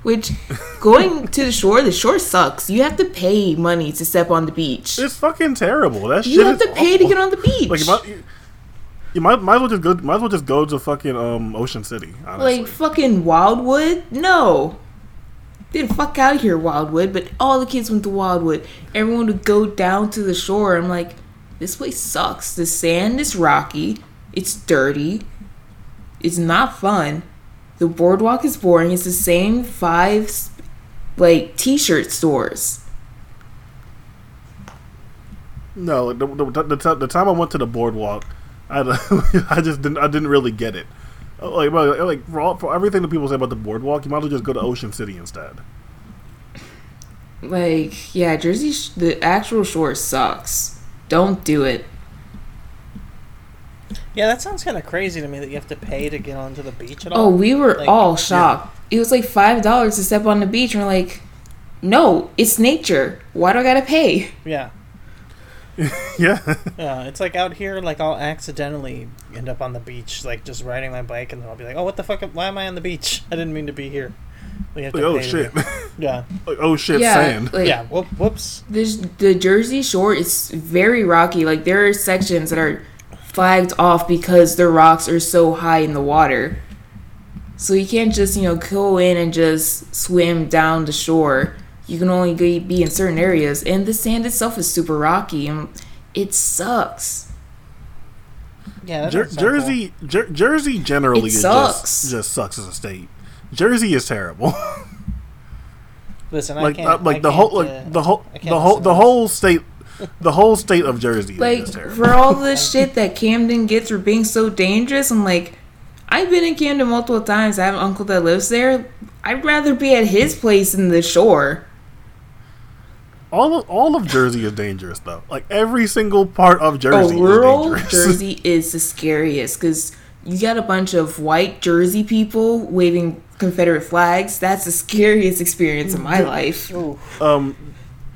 S2: Which going to the shore, the shore sucks. You have to pay money to step on the beach.
S3: it's fucking terrible. That shit
S2: You have to pay to get on the beach.
S3: Like you might, you, you might might as well just go might as well just go to fucking um Ocean City. Honestly.
S2: Like fucking Wildwood? No. Get the fuck out of here, Wildwood. But all the kids went to Wildwood. Everyone would go down to the shore. I'm like, this place sucks. The sand is rocky. It's dirty. It's not fun. The boardwalk is boring. It's the same five, like, t shirt stores.
S3: no, the, the, the, ti- the time I went to the boardwalk, I *laughs* I just didn't I didn't really get it. Uh, like uh, like for, all, for everything that people say about the boardwalk, you might as well just go to Ocean City instead.
S2: Like, yeah, Jersey, sh- the actual shore sucks. Don't do it.
S1: Yeah, that sounds kind of crazy to me that you have to pay to get onto the beach at
S2: oh,
S1: all.
S2: Oh, we were
S1: Like,
S2: all shocked. It was like five dollars to step on the beach, and we're like, "No, it's nature. Why do I gotta pay?"
S1: Yeah, *laughs*
S3: yeah,
S1: yeah. It's like out here, like I'll accidentally end up on the beach, like just riding my bike, and then I'll be like, "Oh, what the fuck? Why am I on the beach? I didn't mean to be here." We have to
S3: Like, oh
S1: pay to
S3: shit,
S1: be- *laughs* Yeah,
S3: like, oh shit,
S2: yeah,
S3: sand.
S2: like
S1: yeah. Whoop, whoops.
S2: this, the Jersey Shore is very rocky. Like there are sections that are flagged off because the rocks are so high in the water. So you can't just you know go in and just swim down the shore. You can only be in certain areas, and the sand itself is super rocky, and it sucks.
S1: Yeah,
S3: Jer-
S1: doesn't sound cool.
S3: Jersey, Jer- Jersey generally
S2: It
S3: is
S2: sucks.
S3: just just sucks as a state. Jersey is terrible. *laughs*
S1: Listen, I
S3: like
S1: can't.
S3: uh, like
S1: I
S3: the whole
S1: can't,
S3: like
S1: uh,
S3: the whole the whole the whole state *laughs* the whole state of Jersey
S2: like
S3: is
S2: for all the shit that Camden gets for being so dangerous, I'm like, I've been in Camden multiple times. I have an uncle that lives there. I'd rather be at his place than the shore.
S3: All of all of Jersey is dangerous though. Like every single part of Jersey
S2: oh, rural
S3: is dangerous. *laughs*
S2: Jersey is the scariest because you got a bunch of white Jersey people waving Confederate flags. That's the scariest experience of my life.
S3: Um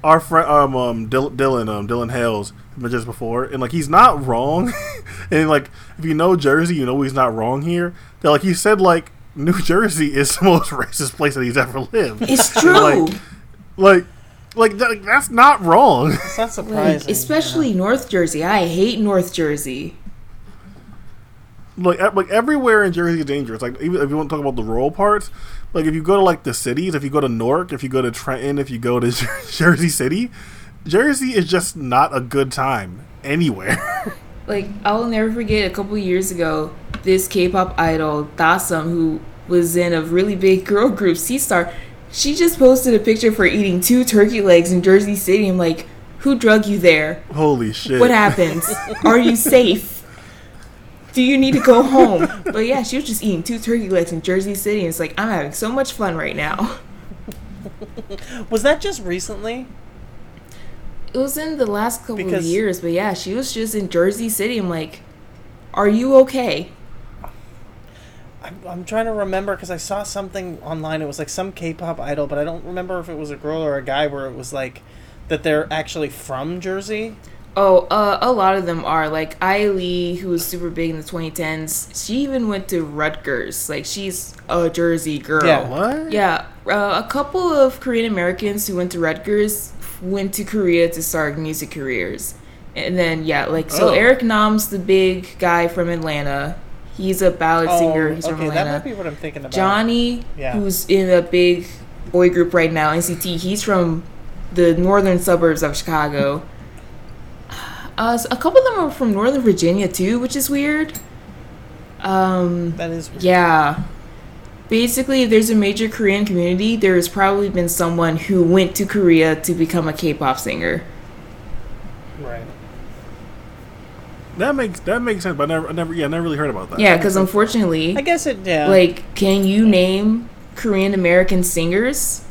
S3: our friend um um Dylan Dylan um Dylan Hales mentioned this before and like he's not wrong *laughs* and like if you know Jersey you know he's not wrong here that like he said like New Jersey is the *laughs* most racist place that he's ever lived
S2: It's true.
S3: like like like that, that's not wrong
S1: It's not *laughs* surprising.
S2: like, especially North Jersey. I hate North Jersey.
S3: like like everywhere in Jersey is dangerous. Like even if you want to talk about the rural parts, like if you go to like the cities, if you go to Newark, if you go to Trenton, if you go to *laughs* Jersey City, Jersey is just not a good time anywhere. *laughs*
S2: Like I'll never forget a couple years ago, this K-pop idol Dasom, who was in a really big *laughs* girl group, SISTAR, she just posted a picture for eating two turkey legs in Jersey City. I'm like, who drug you there?
S3: Holy shit!
S2: What happens? Are you safe? Do you need to go *laughs* home? But yeah, she was just eating two turkey legs in Jersey City, and it's like I'm having so much fun right now. *laughs*
S1: was that just recently?
S2: It was in the last couple of years, but yeah, she was just in Jersey City. I'm like, are you okay?
S1: I'm, I'm trying to remember because I saw something online. It was like some K-pop idol, but I don't remember if it was a girl or a guy. Where it was like that they're actually from Jersey.
S2: Oh, uh, a lot of them are like Ailee, who was super big in the 2010s. She even went to Rutgers. Like she's a Jersey girl.
S1: Yeah.
S3: What?
S2: Yeah, uh, a couple of Korean Americans who went to Rutgers went to Korea to start music careers. And then yeah, like so
S3: Oh.
S2: Eric Nam's the big guy from Atlanta. He's a ballad singer. He's from
S1: Oh, okay, that might be what I'm thinking about.
S2: Johnny,
S1: Yeah.
S2: who's in a big boy group right now, NCT. He's from the northern suburbs of Chicago. Uh, so a couple of them are from Northern Virginia too, which is weird. Um,
S1: That is
S2: yeah. Basically, if there's a major Korean community, there has probably been someone who went to Korea to become a K-pop singer.
S1: right.
S3: That makes that makes sense, but I never, I never, yeah, I never really heard about that.
S2: Yeah, because unfortunately,
S1: I guess it. Yeah.
S2: like, can you name Korean American singers?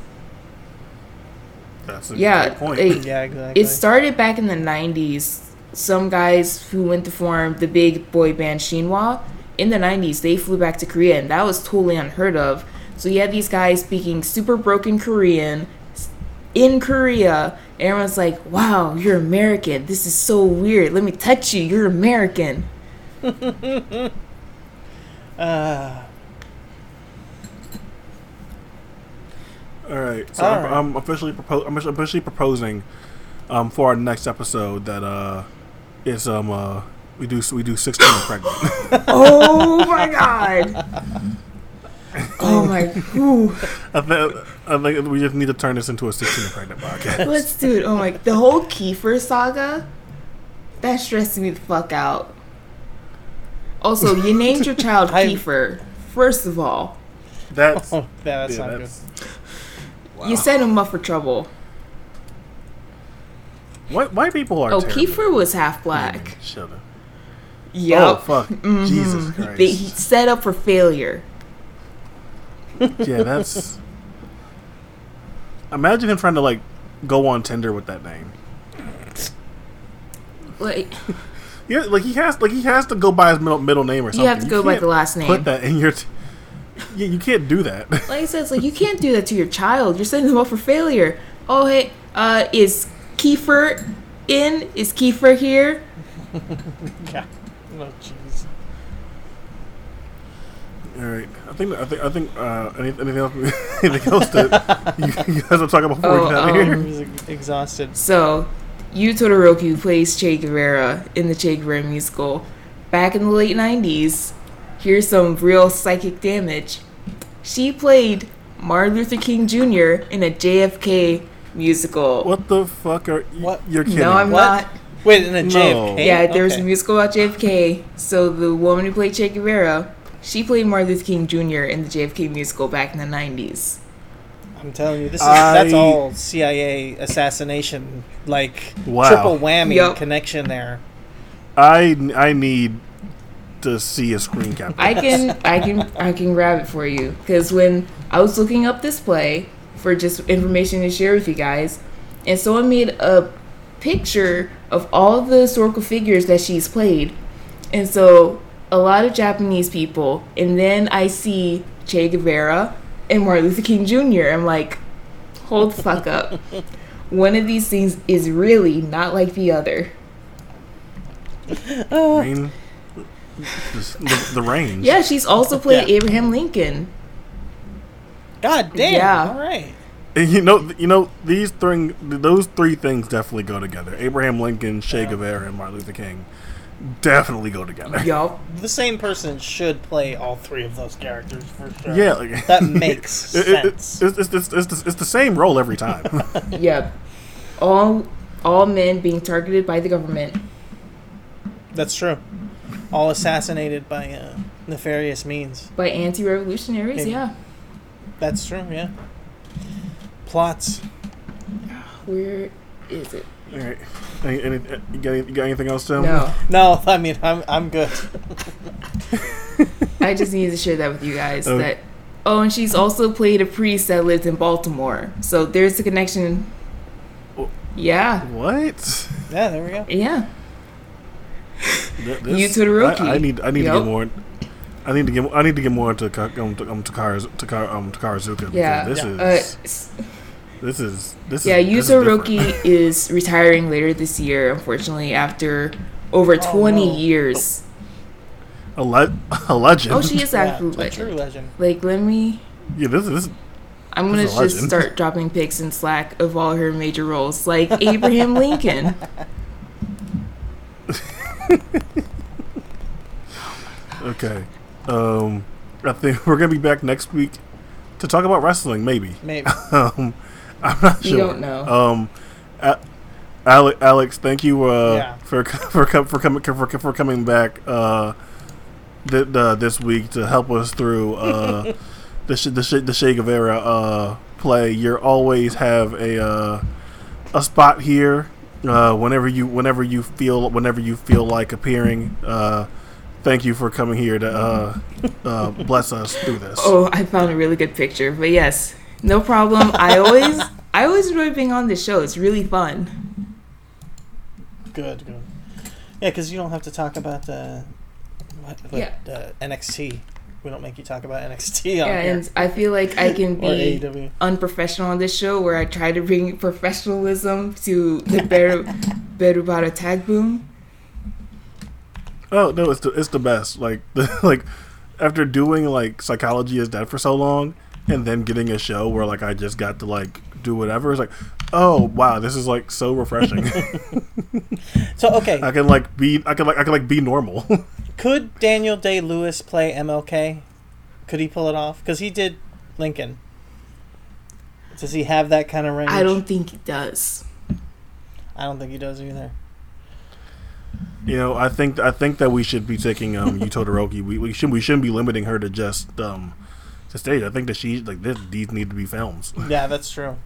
S3: that's a
S2: Yeah,
S3: great point.
S2: like,
S1: yeah, exactly.
S2: It started back in the 90s. Some guys who went to form the big boy band Shinhwa, in the 90s, they flew back to Korea, and that was totally unheard of. So you had these guys speaking super broken Korean in Korea, and everyone's like, wow, you're American. This is so weird. Let me touch you. You're American. *laughs*
S1: Uh,
S3: All right, so
S1: All
S3: I'm,
S1: right.
S3: I'm officially propo- I'm officially proposing um, for our next episode that uh, is um uh, we do we do 16 and pregnant. *laughs*
S2: oh my god. Oh my. whew.
S3: I, think, I think we just need to turn this into a 16 pregnant podcast.
S2: Let's do it. Oh my. The whole Kiefer saga, that stressed me the fuck out. Also, you named your child *laughs*
S1: I-
S2: Kiefer. First of all,
S3: That's *laughs*
S1: oh, that's
S3: yeah,
S1: not
S3: that's
S2: you set him up for trouble.
S3: White white people are.
S2: Oh,
S3: terrible.
S2: Kiefer was half black.
S3: Shut up.
S2: Yep.
S3: Oh fuck! Jesus Christ!
S2: They, he set up for failure.
S3: yeah, that's. Imagine him trying to like go on Tinder with that name.
S2: Like
S3: Yeah, like he has, like he has to go by his middle, middle name or something.
S2: you have to go by the last name.
S3: Put that in your. T- yeah, you can't do that.
S2: Like I said, it's like you can't do that to your child. You're setting them up for failure. Oh hey, uh, is Kiefer in? Is Kiefer here? *laughs*
S1: Yeah. Oh, jeez.
S3: All right, I think I think I think uh, any- anything else? *laughs* anything else that you, you guys are talking about before
S2: Oh,
S3: we get out of
S2: um,
S3: here?
S1: He was exhausted.
S2: So, Yu Todoroki plays Che Guevara in the Che Guevara musical. Back in the late 90s, here's some real psychic damage. She played Martin Luther King Jr. in a JFK musical.
S3: What the fuck are you?
S1: What?
S3: You're kidding?
S2: No, I'm
S1: What?
S2: not.
S1: Wait, in a
S3: No.
S1: JFK?
S2: Yeah, there was
S1: Okay.
S2: a musical about JFK. So, the woman who played Che Guevara, she played Martin Luther King Jr. in the JFK musical back in the 90s.
S1: I'm telling you, this is
S3: I-
S1: that's all CIA assassination, like
S3: Wow.
S1: triple whammy
S2: Yup.
S1: connection there.
S3: I I need to see a screen cap.
S2: I can I can I can grab it for you because when I was looking up this play for just information to share with you guys, and so I made a picture of all the historical figures that she's played, and so a lot of Japanese people, and then I see Che Guevara and Martin Luther King Jr. I'm like, hold the fuck up. *laughs* One of these things is really not like the other.
S3: I mean, the, the, the range.
S2: Yeah, she's also played
S1: Yeah.
S2: Abraham Lincoln.
S1: God damn!
S2: Yeah.
S1: All right.
S3: And you know, you know, these three, those three things definitely go together. Abraham Lincoln, Che
S1: Yeah.
S3: Guevara, and Martin Luther King definitely go together.
S2: Yup.
S1: The same person should play all three of those characters for sure.
S3: Yeah, like,
S1: that makes *laughs*
S3: it- it-
S1: sense.
S3: it's, it's, it's, it's, the, it's the same role every time. *laughs*
S2: Yep. All all men being targeted by the government.
S1: That's true. All assassinated by uh, nefarious means.
S2: By anti revolutionaries,
S1: Maybe.
S2: yeah.
S1: That's true. Yeah. Plots.
S2: Where is it?
S3: All right. Any, any, you, got any, you got anything else, Tim?
S2: No.
S1: No, I mean I'm I'm good. *laughs*
S2: I just needed to share that with you guys.
S3: Oh.
S2: That Oh, and she's also played a priest that lived in Baltimore. So there's a connection. Yeah.
S3: What?
S1: Yeah, there we go.
S2: Yeah.
S3: Th-
S2: Yu Todoroki.
S3: I, I need. I need
S2: Yep.
S3: to get more. I need to get. I need to get more into Ka- um, to, um, Takara, Takara, um, Takarazuka. because
S2: Yeah.
S3: This
S1: Yeah.
S3: is.
S2: Uh,
S3: this is. This
S2: yeah,
S3: is.
S2: Yu
S3: this is
S2: is retiring later this year, unfortunately, after over
S1: Oh,
S2: 20
S1: no.
S2: years.
S3: a, le- *laughs* a legend.
S2: Oh, she is
S1: Yeah,
S2: actually
S1: a
S2: legend.
S1: true legend.
S2: Like, let me.
S3: Yeah, this is.
S2: I'm gonna
S3: She's
S2: just
S3: a legend.
S2: start *laughs* dropping pics in Slack of all her major roles, like Abraham Lincoln. *laughs*
S3: okay. Um, I think *laughs* we're gonna be back next week to talk about wrestling. Maybe.
S1: Maybe. *laughs*
S3: Um, I'm not
S2: sure.
S3: sure.
S2: don't know.
S3: Um, A- Alex, Alex, thank you uh,
S1: Yeah.
S3: for *laughs* for for coming for, for coming back uh, th- uh, this week to help us through uh, the sh- the sh- the Che Guevara uh, play. You always have a uh, a spot here uh, whenever you whenever you feel whenever you feel like appearing. Uh, thank you for coming here to uh, uh, bless us through this.
S2: Oh, I found a really good picture. But yes, no problem. I always I always enjoy being on this show. It's really fun.
S1: Good, good. Yeah, because you don't have to talk about uh, what, what,
S2: Yeah.
S1: uh, NXT. We don't make you talk about NXT on
S2: Yeah,
S1: here.
S2: and I feel like I can *laughs* be unprofessional on this show where I try to bring professionalism to the better better about a tag boom.
S3: Oh no, it's the it's the best. Like the, *laughs* like after doing like psychology is dead for so long, and then getting a show where like I just got to like do whatever. It's like, oh wow, this is like so refreshing. *laughs*
S1: So okay,
S3: I can like be I can like I can like be normal. *laughs*
S1: could Daniel Day Lewis play MLK? Could he pull it off? Because he did Lincoln. Does he have that kind of range?
S2: I don't think he does.
S1: I don't think he does either.
S3: You know, I think I think that we should be taking um Yu Todoroki. We we should we shouldn't be limiting her to just um to stage. I think that she like this these need to be films. *laughs*
S1: Yeah, that's true.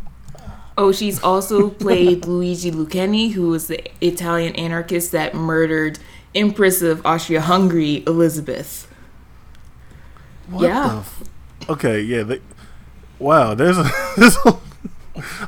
S2: Oh, she's also played Luigi Lucheni, who was the Italian anarchist that murdered Empress of Austria-Hungary Elizabeth.
S3: What
S2: Yeah.
S3: the f- okay, yeah. They, wow, there's a, *laughs* there's a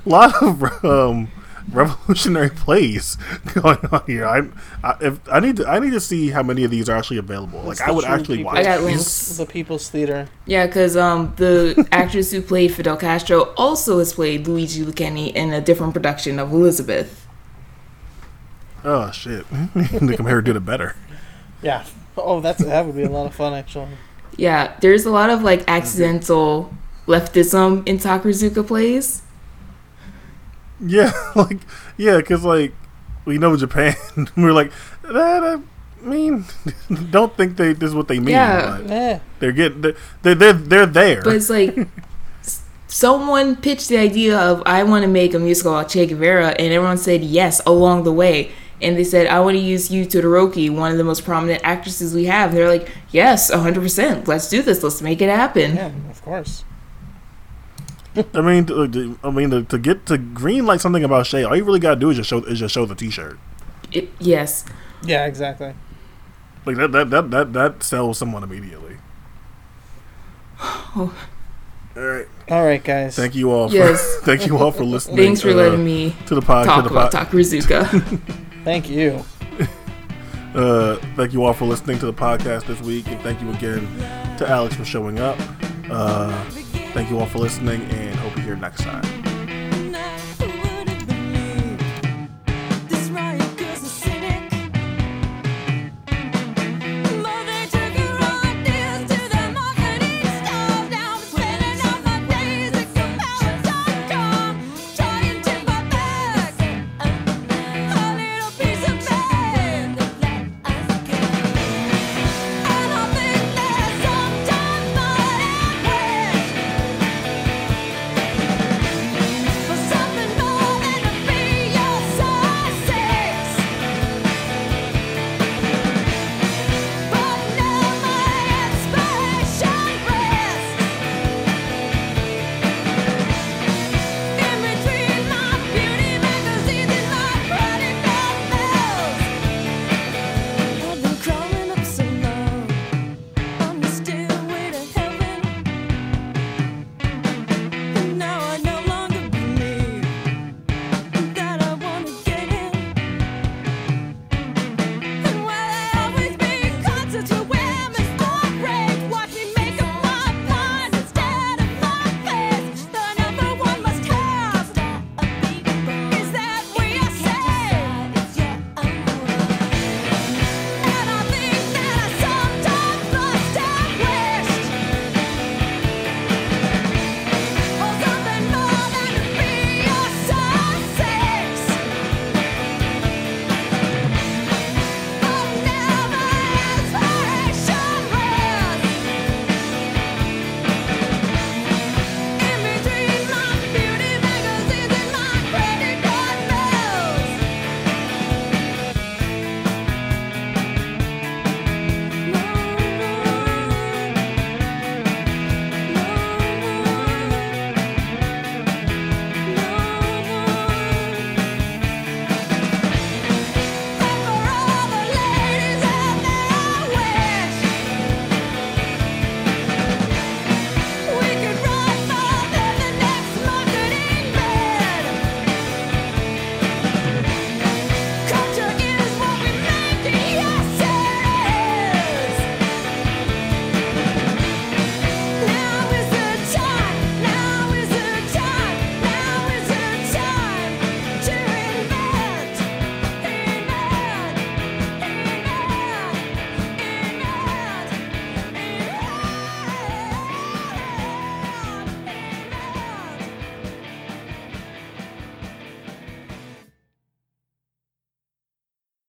S3: lot of um, revolutionary *laughs* plays *laughs* going on here. I, I if I need to I need to see how many of these are actually available. Like I would actually
S1: people.
S3: watch.
S2: I got links.
S1: The People's Theater.
S2: Yeah, because um, the *laughs* actress who played Fidel Castro also has played Luigi Lucheni in a different production of Elizabeth.
S3: Oh shit! they come here and did it better.
S1: Yeah. Oh, that's that would be a lot of fun actually.
S2: Yeah, there's a lot of like accidental leftism in Takarazuka plays.
S3: Yeah, *laughs* like yeah, because like we know Japan. *laughs* we're like that. I mean, *laughs* don't think they this is what they mean.
S2: Yeah.
S3: but
S1: Eh.
S3: they're getting they're they're they're, they're there.
S2: But it's like someone pitched the idea of I want to make a musical about Che Guevara, and everyone said yes along the way. And they said I want to use Yu Todoroki, one of the most prominent actresses we have. they're like, yes, hundred percent. Let's do this. Let's make it happen.
S1: Yeah, of course. *laughs*
S3: I mean, to, to- I mean, to, to get to green like something about Che, all you really gotta do is just show is just show the T-shirt.
S2: It, yes.
S1: Yeah, exactly.
S3: Like that that that that, that sells someone immediately.
S2: Oh.
S3: All right,
S1: All right, guys.
S3: thank you all. For,
S2: Yes. *laughs*
S3: thank you all for *laughs* listening.
S2: Thanks for
S3: uh,
S2: letting me
S3: to the pod.
S2: talk
S3: to the
S2: about
S3: pod,
S2: Takarazuka.
S1: Thank you.
S3: uh, thank you all for listening to the podcast this week, and thank you again to Alex for showing up. Uh, thank you all for listening, and hope you're here next time.